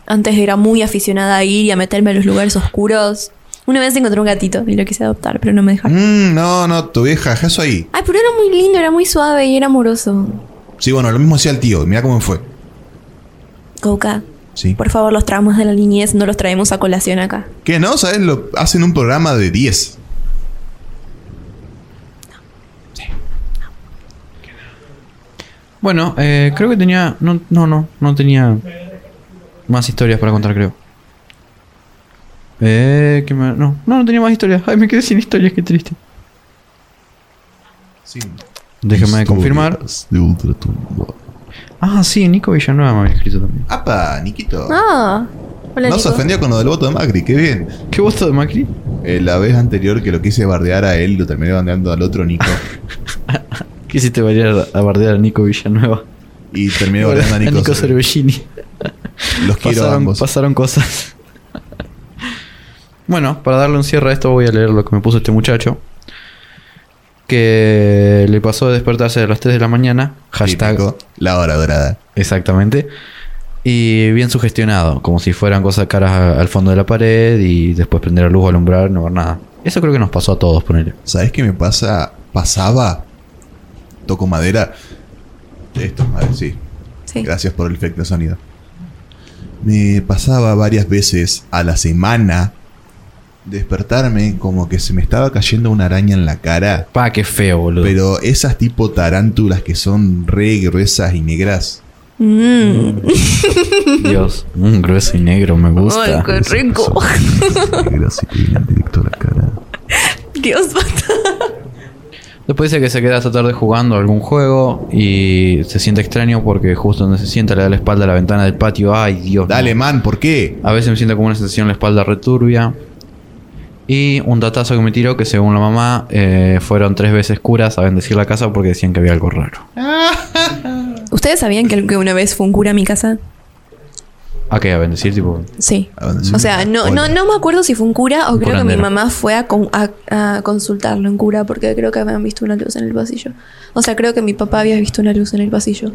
antes era muy aficionada a ir y a meterme en los lugares oscuros. Una vez encontré un gatito y lo quise adoptar, pero no me dejaron. Mm, no, no, tu vieja, eso ahí. Ay, pero era muy lindo, era muy suave y era amoroso. Sí, bueno, lo mismo hacía el tío. Mira cómo fue. Coca, Sí. por favor, los traumas de la niñez no los traemos a colación acá. ¿Qué no? ¿Sabes? Lo hacen un programa de 10. Bueno, eh, creo que tenía. No, no, no. No tenía más historias para contar, creo. Eh, ¿qué me- No, no, no tenía más historias. Ay, me quedé sin historias, qué triste. Sí. Déjame confirmar. De Ultratumba. Ah, sí, Nico Villanueva me había escrito también. ¡Apa, Niquito! Ah, hola no se Nico. ofendió con lo del voto de Macri, qué bien. ¿Qué voto de Macri? Eh, la vez anterior que lo quise bardear a él, lo terminé bardeando al otro Nico. Quisiste variar a bardear a Nico Villanueva. y terminé bardeando a Nico. Cerve- Cervellini. Los quiero a ambos. pasaron cosas. bueno, para darle un cierre a esto voy a leer lo que me puso este muchacho. Que le pasó de despertarse a las 3 de la mañana. Hashtag. Típico, la hora dorada. Exactamente. Y bien sugestionado, como si fueran cosas caras al fondo de la pared y después prender la luz o alumbrar, no ver nada. Eso creo que nos pasó a todos, ponele. ¿Sabes qué me pasa? Pasaba. Toco madera. Esto, a ver, sí. Sí. Gracias por el efecto de sonido. Me pasaba varias veces a la semana despertarme como que se me estaba cayendo una araña en la cara. Pa, qué feo, boludo. Pero esas tipo tarántulas que son re gruesas y negras. Mm. Dios, un grueso y negro me Ay, gusta. qué rico. negras y directo a la cara. Dios, basta. Después dice que se queda hasta tarde jugando algún juego y se siente extraño porque justo donde se sienta le da la espalda a la ventana del patio. Ay, Dios. no. Dale, man, ¿por qué? A veces me siento como una sensación en la espalda returbia. Y un datazo que me tiró que según la mamá eh, fueron tres veces curas a bendecir la casa porque decían que había algo raro. ¿Ustedes sabían que una vez fue un cura a mi casa? ¿A qué? ¿A bendecir? Tipo... Sí. A bendecir. O sea, no, no, no me acuerdo si fue un cura o Un creo que mi mamá fue a, con- a- a consultarlo en cura porque creo que habían visto una luz en el pasillo. O sea, creo que mi papá había visto una luz en el pasillo.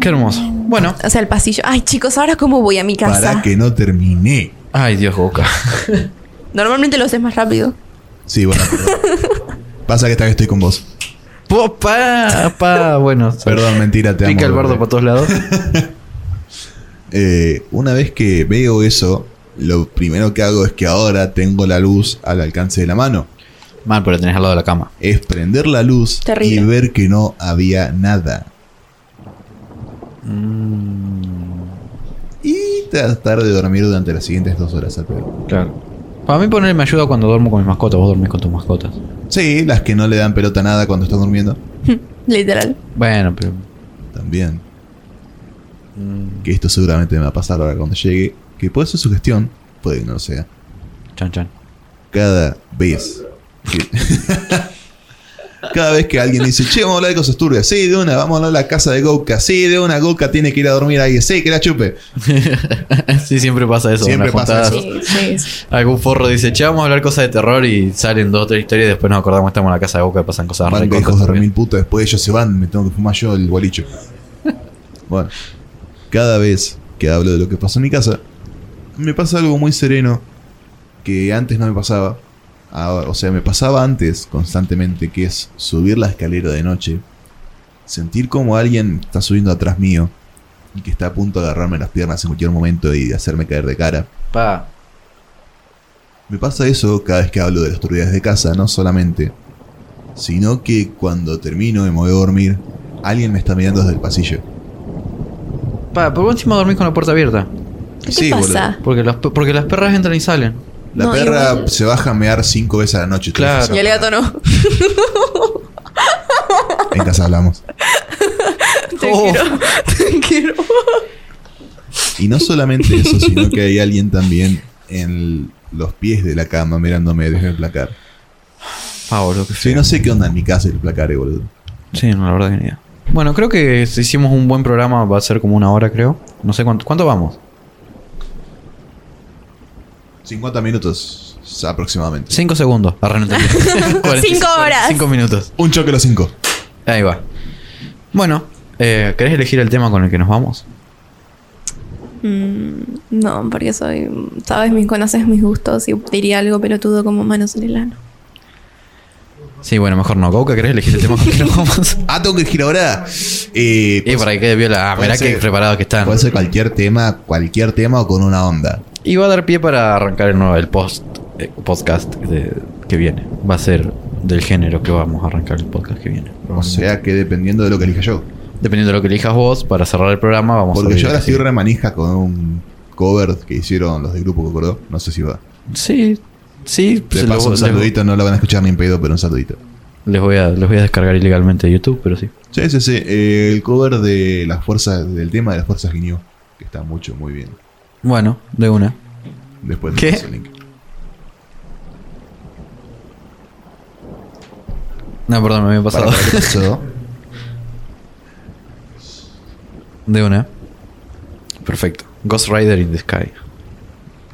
Qué hermoso. Bueno. O sea, el pasillo. Ay, chicos, ahora cómo voy a mi casa. Para que no terminé. Ay, Dios, Boca. Normalmente lo haces más rápido. Sí, bueno. Pasa que esta vez estoy con vos. Pa, pa, bueno. Perdón, mentira, te amo. Pica el bardo para todos lados. Eh, una vez que veo eso, lo primero que hago es que ahora tengo la luz al alcance de la mano. Mal, pero tenés al lado de la cama. Es prender la luz Terrible. y ver que no había nada. Mm. Tratar de dormir durante las siguientes dos horas al pedo. Claro. Para mí poner me ayuda cuando duermo con mis mascotas. Vos dormís con tus mascotas. Sí, las que no le dan pelota a nada cuando estás durmiendo. Literal. Bueno, pero... También. Que esto seguramente me va a pasar ahora cuando llegue. Que puede ser su gestión, puede que no lo sea. Chan, chan. Cada vez que, Cada vez que alguien dice, che, vamos a hablar de cosas turbias, sí, de una, vamos a hablar de la casa de Goka, sí, de una, Goka tiene que ir a dormir ahí, sí, que la chupe. sí, siempre pasa eso. Siempre pasa juntadas. Sí, sí, sí. Algún forro dice, che, vamos a hablar cosas de terror y salen dos o tres historias y después nos acordamos que estamos en la casa de Boca y pasan cosas Van recontra hijos de remil puta, después ellos se van, me tengo que fumar yo el gualicho. Bueno, cada vez que hablo de lo que pasó en mi casa, me pasa algo muy sereno que antes no me pasaba. Ahora- o sea, me pasaba antes constantemente, que es subir la escalera de noche, sentir como alguien está subiendo atrás mío y que está a punto de agarrarme las piernas en cualquier momento y de hacerme caer de cara. Pa. Me pasa eso cada vez que hablo de las turbidez de casa, no solamente, sino que cuando termino y me voy a dormir, alguien me está mirando desde el pasillo. Pa, pero vos encima dormís con la puerta abierta. ¿Qué te Sí, pasa? Porque las, porque las perras entran y salen. La No, perra igual- se baja a mear cinco veces a la noche. Claro. Y el gato no. En casa hablamos. Te Oh. quiero. Te quiero. Y no solamente eso, sino que hay alguien también en los pies de la cama mirándome desde el placar. Pa, boludo, que Sí, no sé qué onda en mi casa el placar, eh, boludo. Sí, no, la verdad que ni idea. Bueno, creo que si hicimos un buen programa va a ser como una hora, creo. No sé cuánto. ¿Cuánto vamos? 50 minutos aproximadamente. Cinco segundos. Arre, no entendí. 45, Cinco horas. Cinco minutos. Un choque a los cinco. Ahí va. Bueno, eh, ¿querés elegir el tema con el que nos vamos? Mm, no, porque soy. Sabes, mis conoces mis gustos y diría algo pelotudo como manos en el ano. Sí, bueno, mejor no. Gouka, ¿querés elegir el tema con el que nos vamos? Ah, tengo que elegir ahora. Eh, Y para que quede viola. Ah, mirá qué ser- preparado que están. Puede ser cualquier tema, cualquier tema o con una onda. Y va a dar pie para arrancar el, nuevo, el post, eh, podcast de- que viene. Va a ser del género que vamos a arrancar el podcast que viene. O sea que dependiendo de lo que elija yo. Dependiendo de lo que elijas vos, para cerrar el programa, vamos a Porque yo ahora así. estoy remanija con un cover que hicieron los del grupo que acordó. No sé si va. Sí, sí. Se paso un les- saludito, no lo van a escuchar ni en pedo, pero un saludito. Les voy, a, les voy a descargar ilegalmente de YouTube, pero sí. Sí, sí, sí. eh, el cover de las fuerzas, del tema de las fuerzas Ginyu, que está mucho, muy bien. Bueno, de una. Después ¿Qué? link. No, perdón, me había pasado. para, ¿qué pasó? De una. Perfecto. Ghost Rider in the Sky.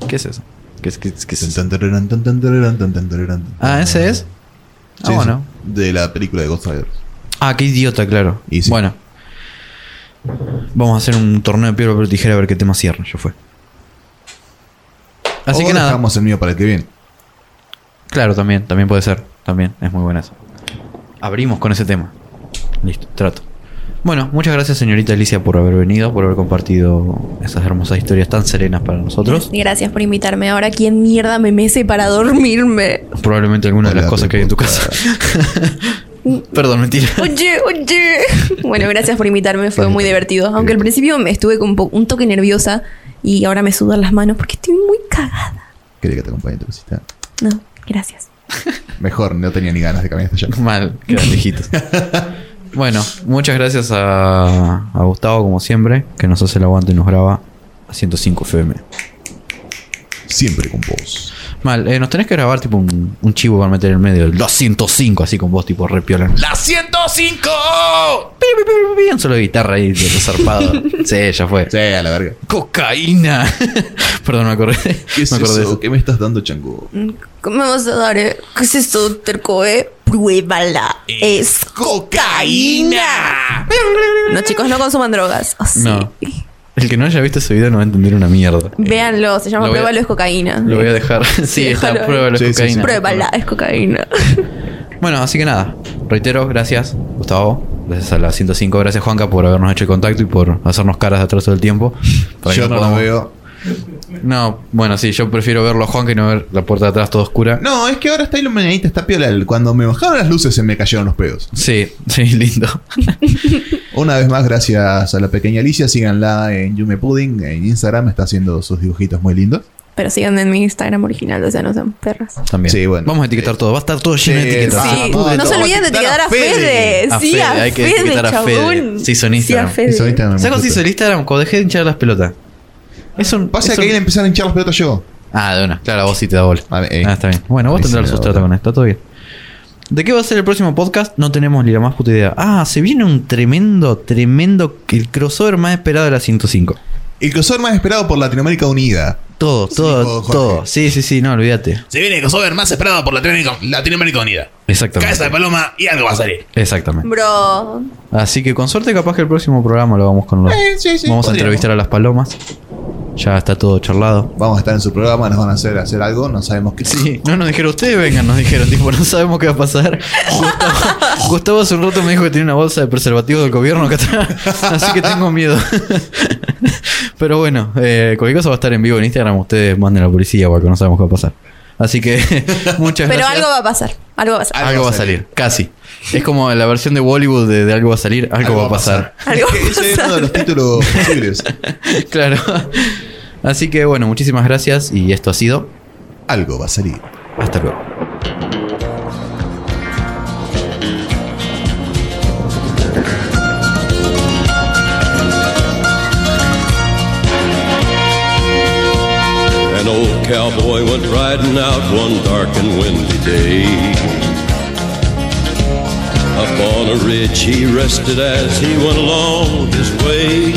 ¿Qué es eso? ¿Qué es, qué es- qué es eso? Ah, ese es. Ah, Sí, bueno. de la película de Ghost Rider. Ah, qué idiota, claro. Y sí. Bueno. Vamos a hacer un torneo de piedra, papel, tijera a ver qué tema cierra. Ya fue. Así O que nada. dejamos el mío para el que viene. Claro, también, también puede ser. También, es muy buena eso. Abrimos con ese tema. Listo, trato. Bueno, muchas gracias señorita Alicia por haber venido, por haber compartido esas hermosas historias tan serenas para nosotros. Gracias por invitarme. Ahora, ¿quién mierda me mece para dormirme? Probablemente alguna de las cosas que hay en tu casa. Perdón, mentira. Oye, oye. Bueno, gracias por invitarme, fue muy divertido. Aunque al principio me estuve con un, un toque nerviosa y ahora me sudan las manos porque estoy muy cagada. ¿Querés que te acompañe tu cosita? No, gracias. Mejor, no tenía ni ganas de caminar hasta allá. Mal, quedan lejitos. Bueno, muchas gracias a, a Gustavo, como siempre, que nos hace el aguante y nos graba a 105 FM. Siempre con vos. Mal, eh, nos tenés que grabar tipo un, un chivo para meter en el medio. La 105, así con voz tipo repiola. ¡La 105! Pi, pi, pi, pi, Un solo de guitarra ahí, de zarpado. sí, ya fue. Sí, a la verga. ¡Cocaína! Perdón, me acordé. ¿Qué es me acordé de eso? eso. ¿Qué me estás dando, chango? ¿Cómo me vas a dar, eh? ¿Qué es esto, terco, eh? Pruébala. Es cocaína. No, chicos, no consuman drogas. Oh, sí. El que no haya visto ese video no va a entender una mierda. Véanlo, se llama Lo a- Pruébalo, es cocaína. Lo voy a dejar. sí, está déjalo. prueba de Sí, sí, sí. cocaína. Pruébala, es cocaína. Bueno, así que nada. Reitero, gracias, Gustavo. Gracias a la 105. Gracias, Juanca, por habernos hecho el contacto y por hacernos caras de atrás todo el tiempo. Para que Yo no lo veo. No, bueno, sí, yo prefiero verlo a Juanca y no ver la puerta de atrás toda oscura. No, es que ahora está iluminadita, está piola. Cuando me bajaron las luces se me cayeron los pedos. Sí, sí, lindo. Una vez más, gracias a la pequeña Alicia. Síganla en Yume Pudding. En Instagram está haciendo sus dibujitos muy lindos. Pero sigan en mi Instagram original, o sea, no sean perras. También. Sí, bueno. Vamos a etiquetar todo. Va a estar todo lleno de Sí, etiquetas. Sí, no se olviden de etiquetar a Fede. A Sí, Fede, a hay que Fede, etiquetar a Fede. chabón. Se hizo en Sí, a Instagram. Fede. ¿Sabes cuándo se hizo el Instagram? Cuando dejé de hinchar las pelotas. Es un. Pasa es que un- ahí le empezaron a hinchar las pelotas yo. Ah, de una. Claro, a vos sí te da bola. A ver, eh. Ah, está bien. Bueno, vos tendrás sí su me da trato bola. con esto. Todo bien. ¿De qué va a ser el próximo podcast? No tenemos ni la más puta idea. Ah, se viene un tremendo, tremendo. El crossover más esperado de la 105. El crossover más esperado por Latinoamérica Unida. Todo, todo, todo. Sí, sí, sí, no, olvídate. Se viene el crossover más esperado por Latinoamérica, Latinoamérica Unida. Cabeza de Exactamente. paloma y algo va a salir. Exactamente. Bro. Así que con suerte, capaz que el próximo programa lo vamos con los. Eh, sí, sí, vamos a entrevistar a las palomas. Ya está todo charlado. Vamos a estar en su programa, nos van a hacer hacer algo, no sabemos qué. Sí, no nos dijeron ustedes, vengan, nos dijeron, tipo, no sabemos qué va a pasar. Gustavo, Gustavo hace un rato me dijo que tiene una bolsa de preservativo del gobierno acá atrás, así que tengo miedo. Pero bueno, eh, cualquier cosa va a estar en vivo en Instagram, ustedes manden a la policía o algo, no sabemos qué va a pasar. Así que muchas Pero gracias. algo va a pasar. Algo va a pasar. Algo va a salir, casi. Es como la versión de Bollywood de, de algo va a salir, algo, va a pasar. Algo Es que ese es uno de los títulos posibles. claro. Así que bueno, muchísimas gracias y esto ha sido. Algo va a salir. Hasta luego. An old cowboy went riding out one dark and windy day. Up on a ridge he rested as he went along his way.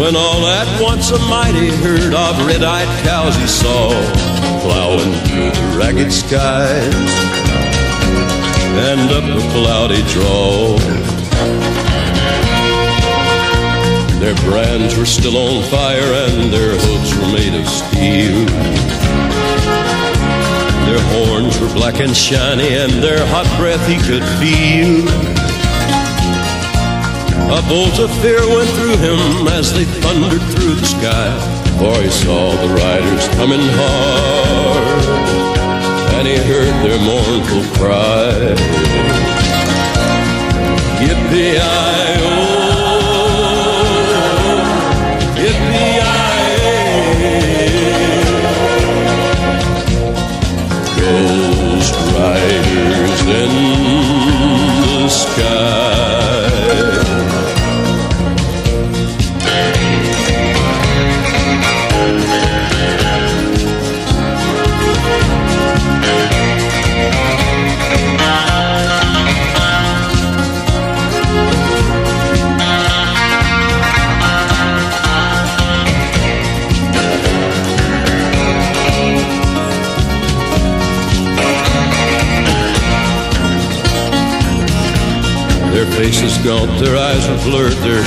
When all at once a mighty herd of red-eyed cows he saw plowing through the ragged skies and up a cloudy draw. Their brands were still on fire and their hooves were made of steel. Their horns were black and shiny and their hot breath he could feel. A bolt of fear went through him as they thundered through the sky, for he saw the riders coming hard, and he heard their mournful cry. Yippee-i-oh,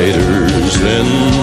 Yippee-yi-ay. Ghost riders in